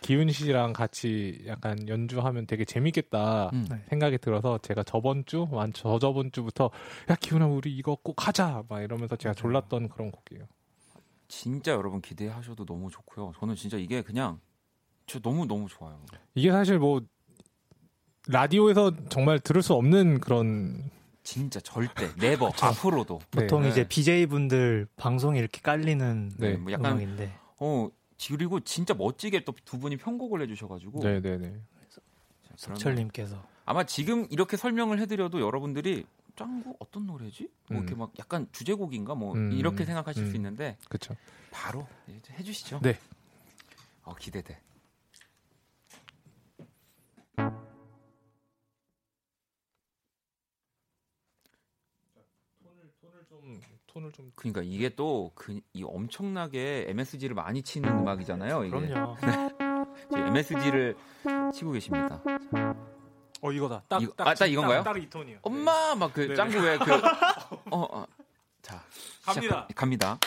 기훈 씨랑 같이 약간 연주하면 되게 재밌겠다 음. 네. 생각이 들어서 제가 저번 주, 완 저저번 주부터 야 기훈아 우리 이거 꼭 하자 막 이러면서 제가 졸랐던 그런 곡이에요. 진짜 여러분 기대하셔도 너무 좋고요. 저는 진짜 이게 그냥 저 너무 너무 좋아요. 이게 사실 뭐 라디오에서 정말 들을 수 없는 그런 진짜 절대 네버 앞으로도 보통 네. 이제 BJ 분들 방송에 이렇게 깔리는 네, 뭐 약간 음악인데 어 그리고 진짜 멋지게 또 두 분이 편곡을 해주셔가지고 네네네 자, 그러면 석철님께서 아마 지금 이렇게 설명을 해드려도 여러분들이 짱구 어떤 노래지? 뭐 이렇게 음. 막 약간 주제곡인가 뭐 음, 이렇게 생각하실 수 음. 있는데 그쵸. 바로 이제 해주시죠. 네. 어 기대돼. 톤을 좀 그러니까 이게 또 그 이 엄청나게 MSG를 많이 치는 음악이잖아요. 이게 그럼요. 지금 MSG를 치고 계십니다. 어 이거다. 딱, 이거- 아, 딱 이건가요? 딱 이 톤이요. 엄마 막그 네네. 짱구 왜그 어, 어. 자 갑니다. 시작- 갑니다.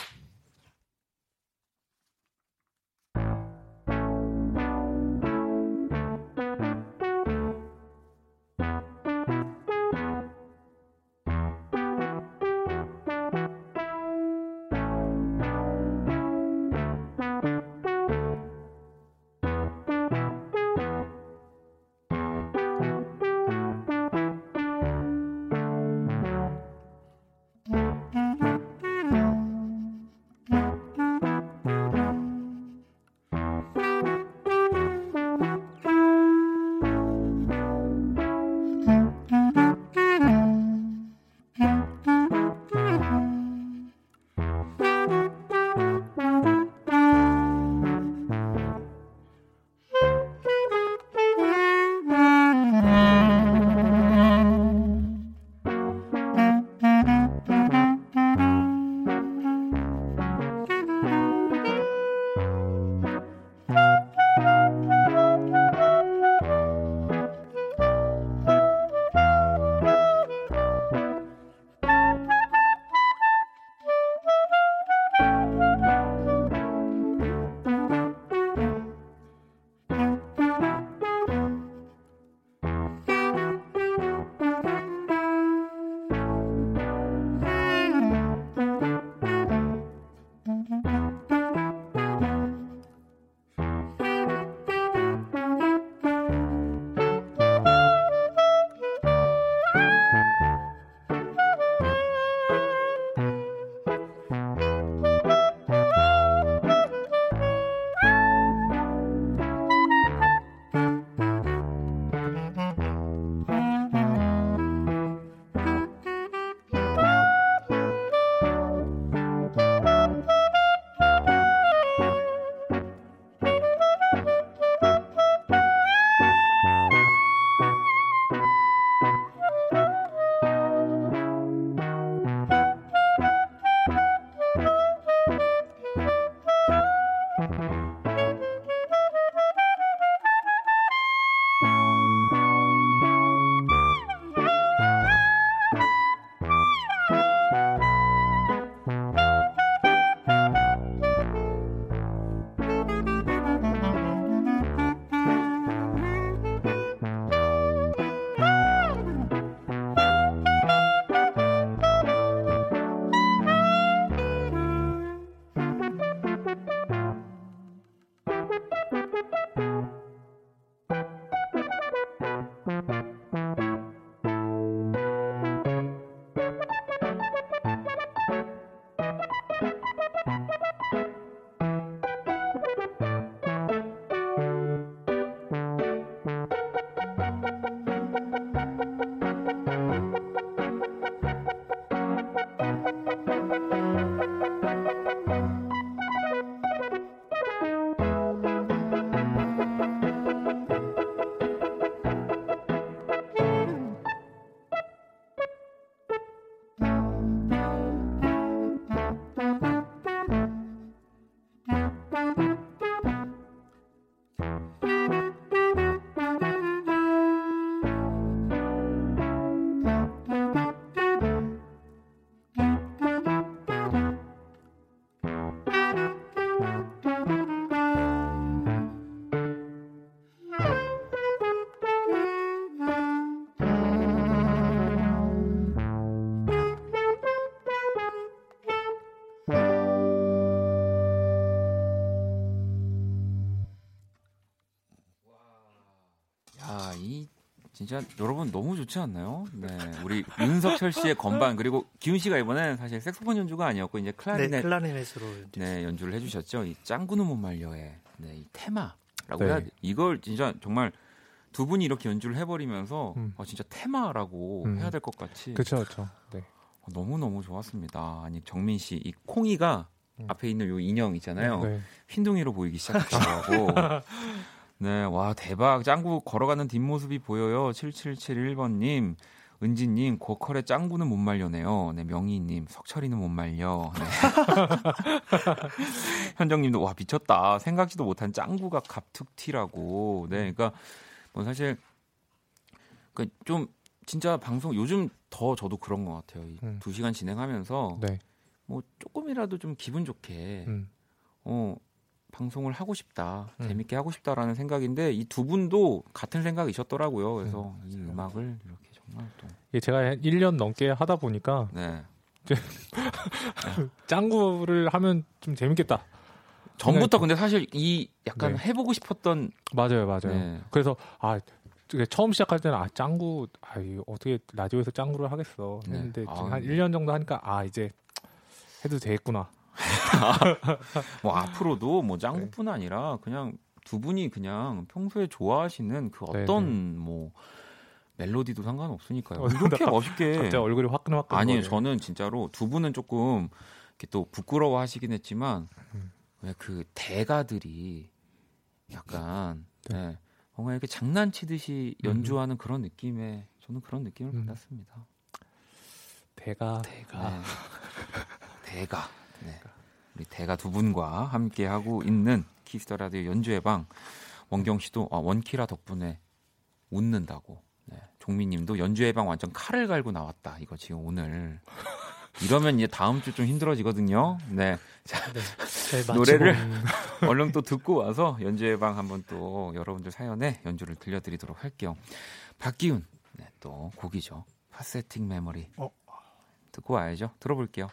진짜 여러분 너무 좋지 않나요? 네, 우리 윤석철 씨의 건반 그리고 기훈 씨가 이번엔 사실 색소폰 연주가 아니었고 이제 네, 클라리넷 클라리넷으로 이제 네, 연주를 해주셨죠. 이 짱구는 못 말려의 네, 이 테마라고 네. 해야 돼. 이걸 진짜 정말 두 분이 이렇게 연주를 해버리면서 음. 어, 진짜 테마라고 음. 해야 될 것 같이 그렇죠, 그렇죠. 네. 너무 너무 좋았습니다. 아니 정민 씨 이 콩이가 음. 앞에 있는 요 인형 있잖아요. 네. 흰둥이로 보이기 시작했더라고. 네, 와 대박. 짱구 걸어가는 뒷모습이 보여요. 7771번님. 은지님, 고컬의 짱구는 못 말려네요. 네, 명희님, 석철이는 못 말려. 네. 현정님도 와 미쳤다. 생각지도 못한 짱구가 갑툭튀라고. 네, 그러니까 뭐 사실 그 좀 진짜 방송 요즘 더 저도 그런 것 같아요. 이 음. 두 시간 진행하면서 네. 뭐 조금이라도 좀 기분 좋게 음. 어 방송을 하고 싶다, 음. 재밌게 하고 싶다라는 생각인데 이 두 분도 같은 생각이셨더라고요. 그래서 음, 이 음악을 이렇게 정말 또 이게 제가 한 1년 넘게 하다 보니까 네. 짱구를 하면 좀 재밌겠다. 전부터 근데 사실 이 약간 네. 해보고 싶었던 맞아요, 맞아요. 네. 그래서 아 처음 시작할 때는 아 짱구 아 어떻게 라디오에서 짱구를 하겠어 네. 했는데 아, 지금 한 네. 1년 정도 하니까 아 이제 해도 되겠구나. 뭐 앞으로도 뭐 네. 짱구뿐 아니라 그냥 두 분이 그냥 평소에 좋아하시는 그 네, 어떤 뭐 멜로디도 상관없으니까요. 어, 이렇게 나 멋있게 갑자기 얼굴이 화끈화끈. 거려요. 저는 진짜로 두 분은 조금 이렇게 또 부끄러워하시긴 했지만 음. 왜그 대가들이 약간 네. 네. 뭔가 이렇게 장난치듯이 연주하는 그런 느낌에 저는 그런 느낌을 음. 받았습니다. 대가 대가 네. 대가. 네. 우리 대가 두 분과 함께 하고 있는 키스 더 라디오 연주회 방 원경 씨도 아, 원키라 덕분에 웃는다고. 네. 종민 님도 연주회 방 완전 칼을 갈고 나왔다. 이거 지금 오늘 이러면 이제 다음 주 좀 힘들어지거든요. 네. 자, 네, 노래를 얼른 또 듣고 와서 연주회 방 한번 또 여러분들 사연에 연주를 들려드리도록 할게요. 박기훈. 네, 또 곡이죠. 파세팅 메모리. 어. 듣고 와야죠. 들어볼게요.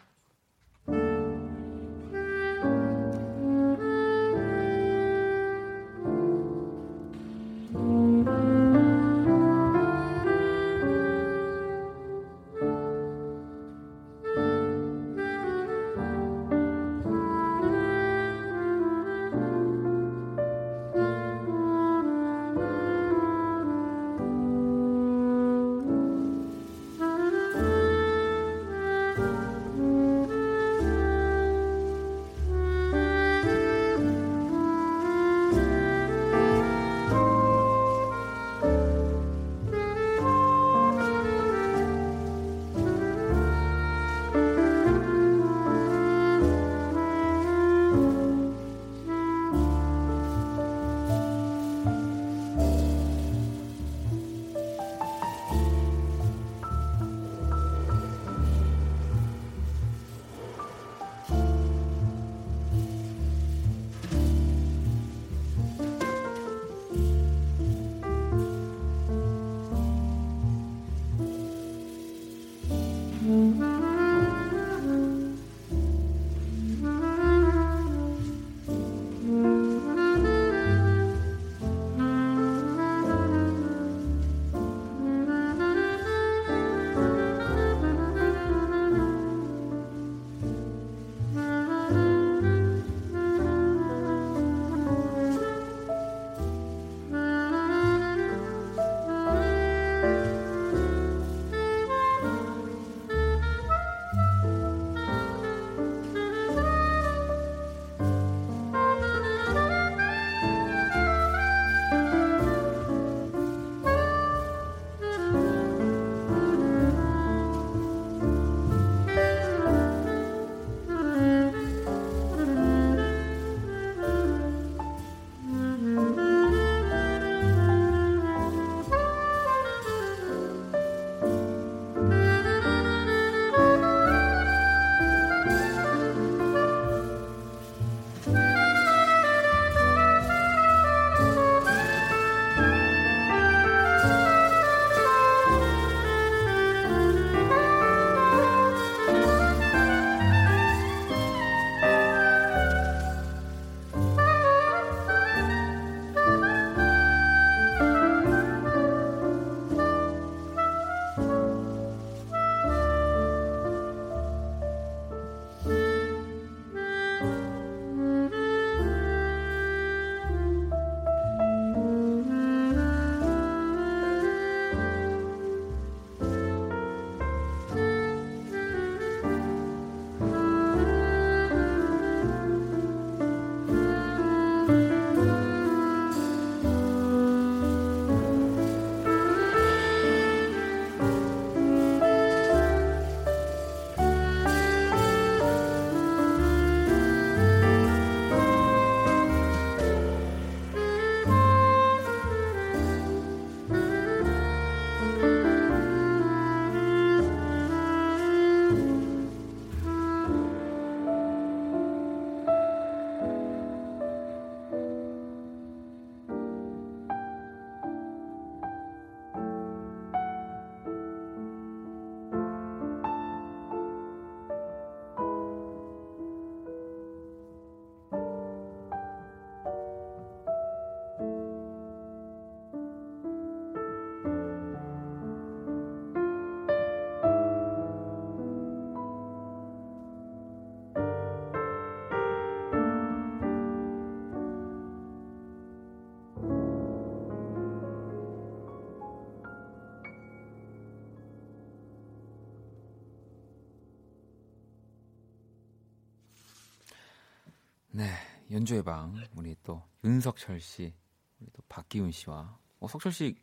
연주의 방 우리 또 윤석철 씨, 우리 또 박기훈 씨와 어, 석철 씨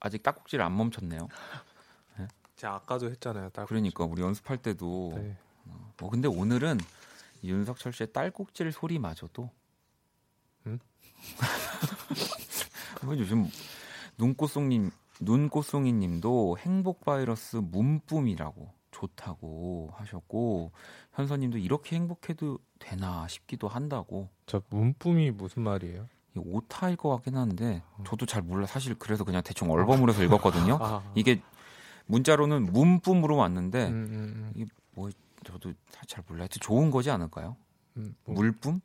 아직 딱꼭지를 안 멈췄네요. 제가 아까도 했잖아요. 딸 그러니까 우리 연습할 때도 네. 어, 근데 오늘은 이 윤석철 씨의 딸꾹질 소리마저도 음? 뭐 요즘 눈꽃송님 눈꽃송이님도 행복 바이러스 문뿜이라고 좋다고 하셨고 현서님도 이렇게 행복해도 되나 싶기도 한다고 저 문품이 무슨 말이에요? 이 오타일 것 같긴 한데 저도 잘 몰라 사실 그래서 그냥 대충 얼버무려서 읽었거든요. 아, 이게 문자로는 문뿜으로 왔는데 음, 음, 이게 뭐 저도 잘 몰라요. 하여튼 좋은 거지 않을까요? 음, 뭐. 물뿜?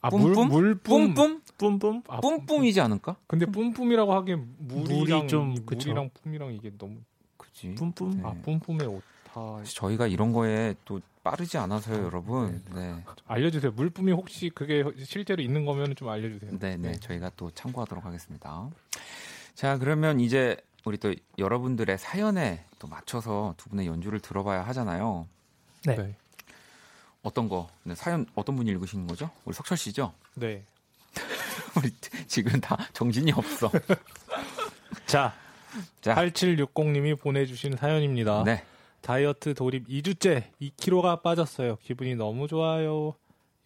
아, 뿜뿜? 물, 물뿜. 뿜뿜? 뿜뿜? 아, 뿜뿜이지 않을까? 근데 뿜뿜이라고 하기엔 물이랑 물이 좀. 물이랑 뿜이랑 이게 너무 그지. 뿜뿜? 네. 아 뿜뿜의 오 타 저희가 이런 거에 또 빠르지 않아서요, 여러분. 네. 알려주세요. 물뿜이 혹시 그게 실제로 있는 거면 좀 알려주세요. 네, 네. 저희가 또 참고하도록 하겠습니다. 자, 그러면 이제 우리 또 여러분들의 사연에 또 맞춰서 두 분의 연주를 들어봐야 하잖아요. 네. 네. 어떤 거? 네, 사연 어떤 분이 읽으시는 거죠? 우리 석철 씨죠? 네. 우리 지금 다 정신이 없어. 자, 자. 8760님이 보내주신 사연입니다. 네. 다이어트 돌입 2주째 2kg가 빠졌어요. 기분이 너무 좋아요.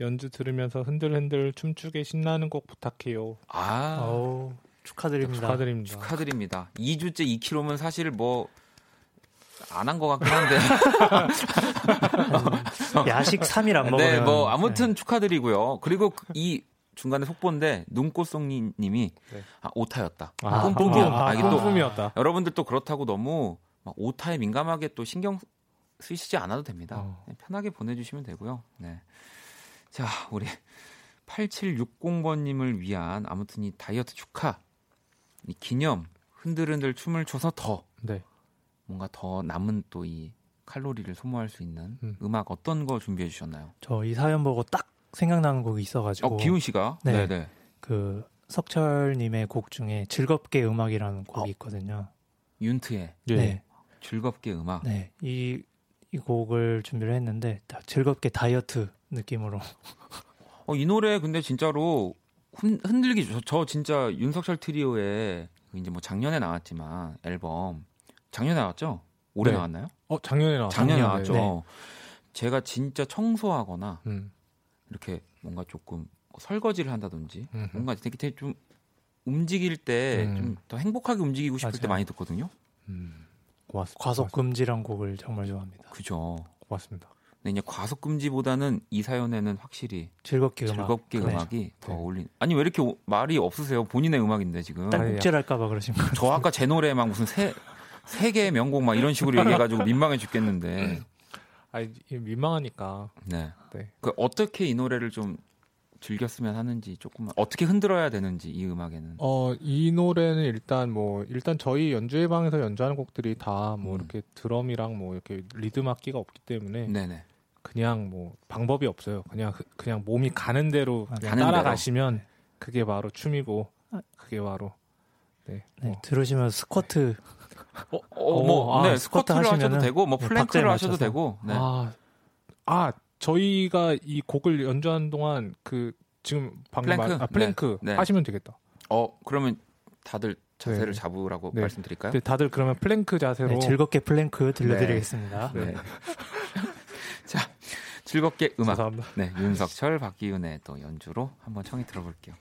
연주 들으면서 흔들흔들 춤추게 신나는 곡 부탁해요. 아, 어우, 축하드립니다. 축하드립니다. 축하드립니다. 2주째 2kg면 사실 뭐 안 한 것 같긴 한데. 야식 3일 안 먹으면 네, 뭐 아무튼 축하드리고요. 그리고 그- 이 중간에 속보인데 눈꽃송님이 네. 아, 오타였다. 아, 뿜뿜. 뿜뿜. 아, 아, 이게 또 뿜뿜이었다. 여러분들 또 그렇다고 너무 막 오타에 민감하게 또 신경 쓰시지 않아도 됩니다. 어. 그냥 편하게 보내주시면 되고요. 네. 자, 우리 8760번님을 위한 아무튼 이 다이어트 축하, 이 기념 흔들흔들 춤을 춰서 더 네. 뭔가 더 남은 또 이 칼로리를 소모할 수 있는 음. 음. 악 어떤 거 준비해 주셨나요? 저 이 사연 보고 딱 생각나는 곡이 있어가지고 어, 기훈 씨가 네. 네, 네. 그 석철님의 곡 중에 즐겁게 음악이라는 곡이 어. 있거든요. 윤트의 예. 네, 즐겁게 음악. 네, 이, 이 곡을 준비를 했는데 딱 즐겁게 다이어트 느낌으로 어, 이 노래 근데 진짜로 흔, 흔들기 저, 저 진짜 윤석철 트리오의 그 이제 뭐 작년에 나왔지만 앨범 작년에 나왔죠? 올해 네. 나왔나요? 어, 작년에 나왔 작년에 작년에, 나왔죠. 네. 제가 진짜 청소하거나 음. 이렇게 뭔가 조금 뭐 설거지를 한다든지 음. 뭔가 되게, 좀 움직일 때좀 음. 더 행복하게 움직이고 싶을 때 맞아요. 많이 듣거든요. 음. 고맙습니다. 과속 금지란 곡을 정말 좋아합니다. 그죠. 고맙습니다. 근데 이제 과속 금지보다는 이 사연에는 확실히 즐겁게 음악. 즐겁게 네. 음악이 더 네. 어울린. 아니 왜 이렇게 오- 말이 없으세요? 본인의 음악인데 지금. 딸꾹질할까봐 그러신 거예요. 저 아까 제 노래 막 무슨 세, 세 개의 명곡 막 이런 식으로 얘기해가지고 민망해 죽겠는데. 아, 민망하니까. 네. 네. 그 어떻게 이 노래를 좀 즐겼으면 하는지 조금만 어떻게 흔들어야 되는지 이 음악에는. 어, 이 노래는 일단 뭐 일단 저희 연주회 방에서 연주하는 곡들이 다뭐 음. 이렇게 드럼이랑 뭐 이렇게 리듬 악기가 없기 때문에 네네. 그냥 뭐 방법이 없어요. 그냥 그- 그냥 몸이 가는 대로 아, 그냥 가는 대로. 따라가시면 그게 바로 춤이고 아. 그게 바로 네. 네, 뭐. 들으시면 스쿼트 어, 어, 뭐, 아, 네, 스쿼트 하셔도 되고, 뭐, 네, plank를 하셔도. 되고, 네. 아, 아 저희가 이 곡을 연주하는 동안 그 지금 방금 플랭크? 말, 아, 플랭크 네, 네. 하시면 되겠다. 어, 그러면 다들 자세를 네. 잡으라고 네. 말씀드릴까요? 네, 다들 그러면 플랭크 자세로 네, 즐겁게 플랭크 들려드리겠습니다. 네. 자, 즐겁게 음악. 죄송합니다. 네, 윤석철, 박기훈의 또 연주로 한번 청해 들어볼게요.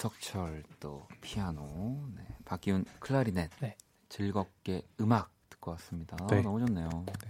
윤석철 또 피아노, 네. 박기훈 클라리넷, 네. 즐겁게 음악 듣고 왔습니다. 네. 너무 좋네요.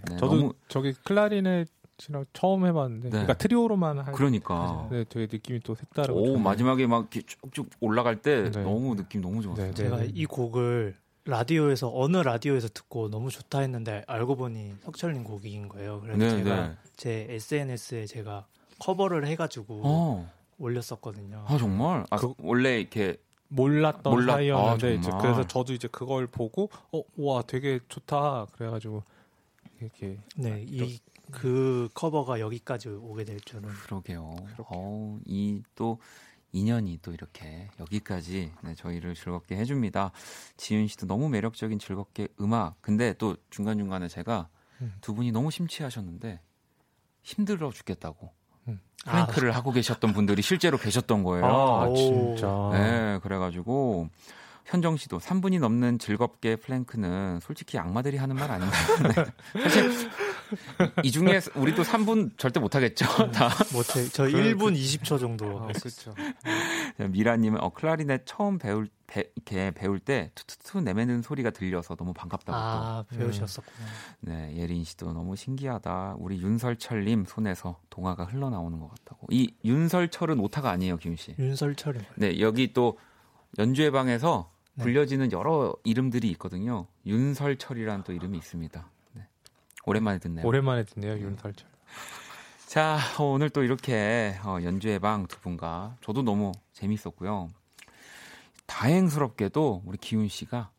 네, 저도 너무 저기 클라리넷이랑 처음 해봤는데, 네. 그러니까 트리오로만 할. 그러니까 네, 되게 느낌이 또 색다르고. 오 좋네요. 마지막에 막 이렇게 쭉쭉 올라갈 때 네. 너무 느낌 너무 좋았어요. 네, 네. 제가 이 곡을 라디오에서 어느 라디오에서 듣고 너무 좋다 했는데 알고 보니 석철님 곡인 거예요. 그래서 네, 제가 네. 제 SNS에 제가 커버를 해가지고 어, 올렸었거든요. 아 정말 아, 그- 원래 이렇게 몰랐던 몰랐- 사이였는데 아, 이제. 그래서 저도 이제 그걸 보고 어와 되게 좋다 그래가지고 이렇게 네, 이 그 커버가 여기까지 오게 될 줄은 그러게요. 어, 이또 인연이 또 이렇게 여기까지 네, 저희를 즐겁게 해줍니다. 지윤 씨도 너무 매력적인 즐겁게 음악. 근데 또 중간 중간에 제가 음. 두 분이 너무 심취하셨는데 힘들어 죽겠다고 음. plank를 하고 계셨던 분들이 실제로 계셨던 거예요. 아, 오. 진짜 네, 그래가지고 현정 씨도 3분이 넘는 즐겁게 plank는 솔직히 악마들이 하는 말 아닌가요? 네. 사실 이 중에 우리도 3분 절대 못하겠죠. 다 못해. 저 그- 1분 20초 정도. 아, 그렇죠 미라님은 어, 클라리넷 처음 배울 배, 이렇게 배울 때 투투투 내매는 소리가 들려서 너무 반갑다고. 또. 아 배우셨었구나. 네, 예린 씨도 너무 신기하다. 우리 윤설철님 손에서 동화가 흘러나오는 것 같다고. 이 윤설철은 오타가 아니에요, 김 씨. 뭐예요? 네, 여기 또 연주회 방에서 네. 불려지는 여러 이름들이 있거든요. 윤설철이라는 또 이름이 있습니다. 네. 오랜만에 듣네요. 오랜만에 듣네요 윤설철 자, 오늘 또 이렇게 어, 연주회 방두 분과 저도 너무 재밌었고요. 다행스럽게도 우리 기훈 씨가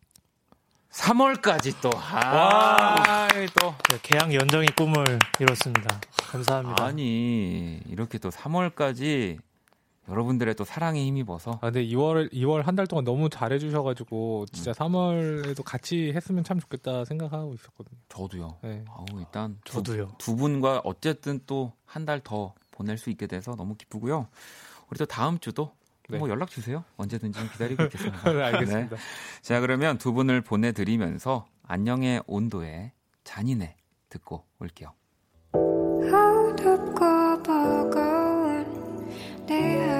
3월까지 또 아, 또 네, 개양 연정이 꿈을 이뤘습니다. 감사합니다. 아니 이렇게 또 3월까지 여러분들의 또 사랑에 힘입어서 아 근데 2월 2월 한 달 동안 너무 잘해주셔가지고 진짜 3월에도 같이 했으면 참 좋겠다 생각하고 있었거든요. 저도요. 네. 아우 일단 두, 저도요. 두 분과 어쨌든 또 한 달 더 보낼 수 있게 돼서 너무 기쁘고요. 우리 또 다음 주도 네. 뭐 연락 주세요. 언제든지 기다리고 있겠습니다. 네, 알겠습니다. 자 그러면 두 분을 보내드리면서 안녕의 온도에 잔인해 듣고 올게요. 내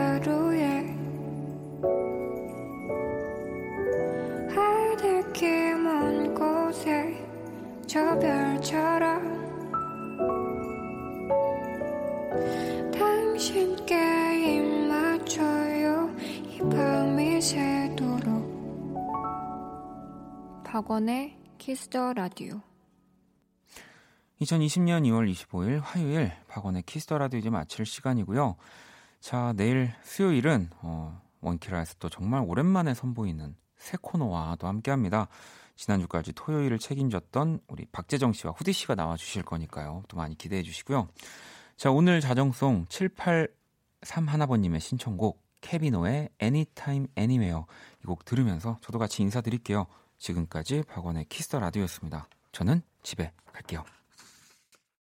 저 별처럼 당신께 입 맞춰요 이 밤이 새도록 박원의 키스 더 라디오 2020년 2월 25일 화요일 박원의 키스 더 라디오 이제 마칠 시간이고요. 자 내일 수요일은 어, 원키라에서 또 정말 오랜만에 선보이는 새 코너와 또 함께합니다. 지난주까지 토요일을 책임졌던 우리 박재정 씨와 후디 씨가 나와 주실 거니까요. 또 많이 기대해 주시고요. 자 오늘 자정송 7831번님의 신청곡 케비노의 Anytime Anywhere 이 곡 들으면서 저도 같이 인사드릴게요. 지금까지 박원의 키스 더 라디오였습니다. 저는 집에 갈게요.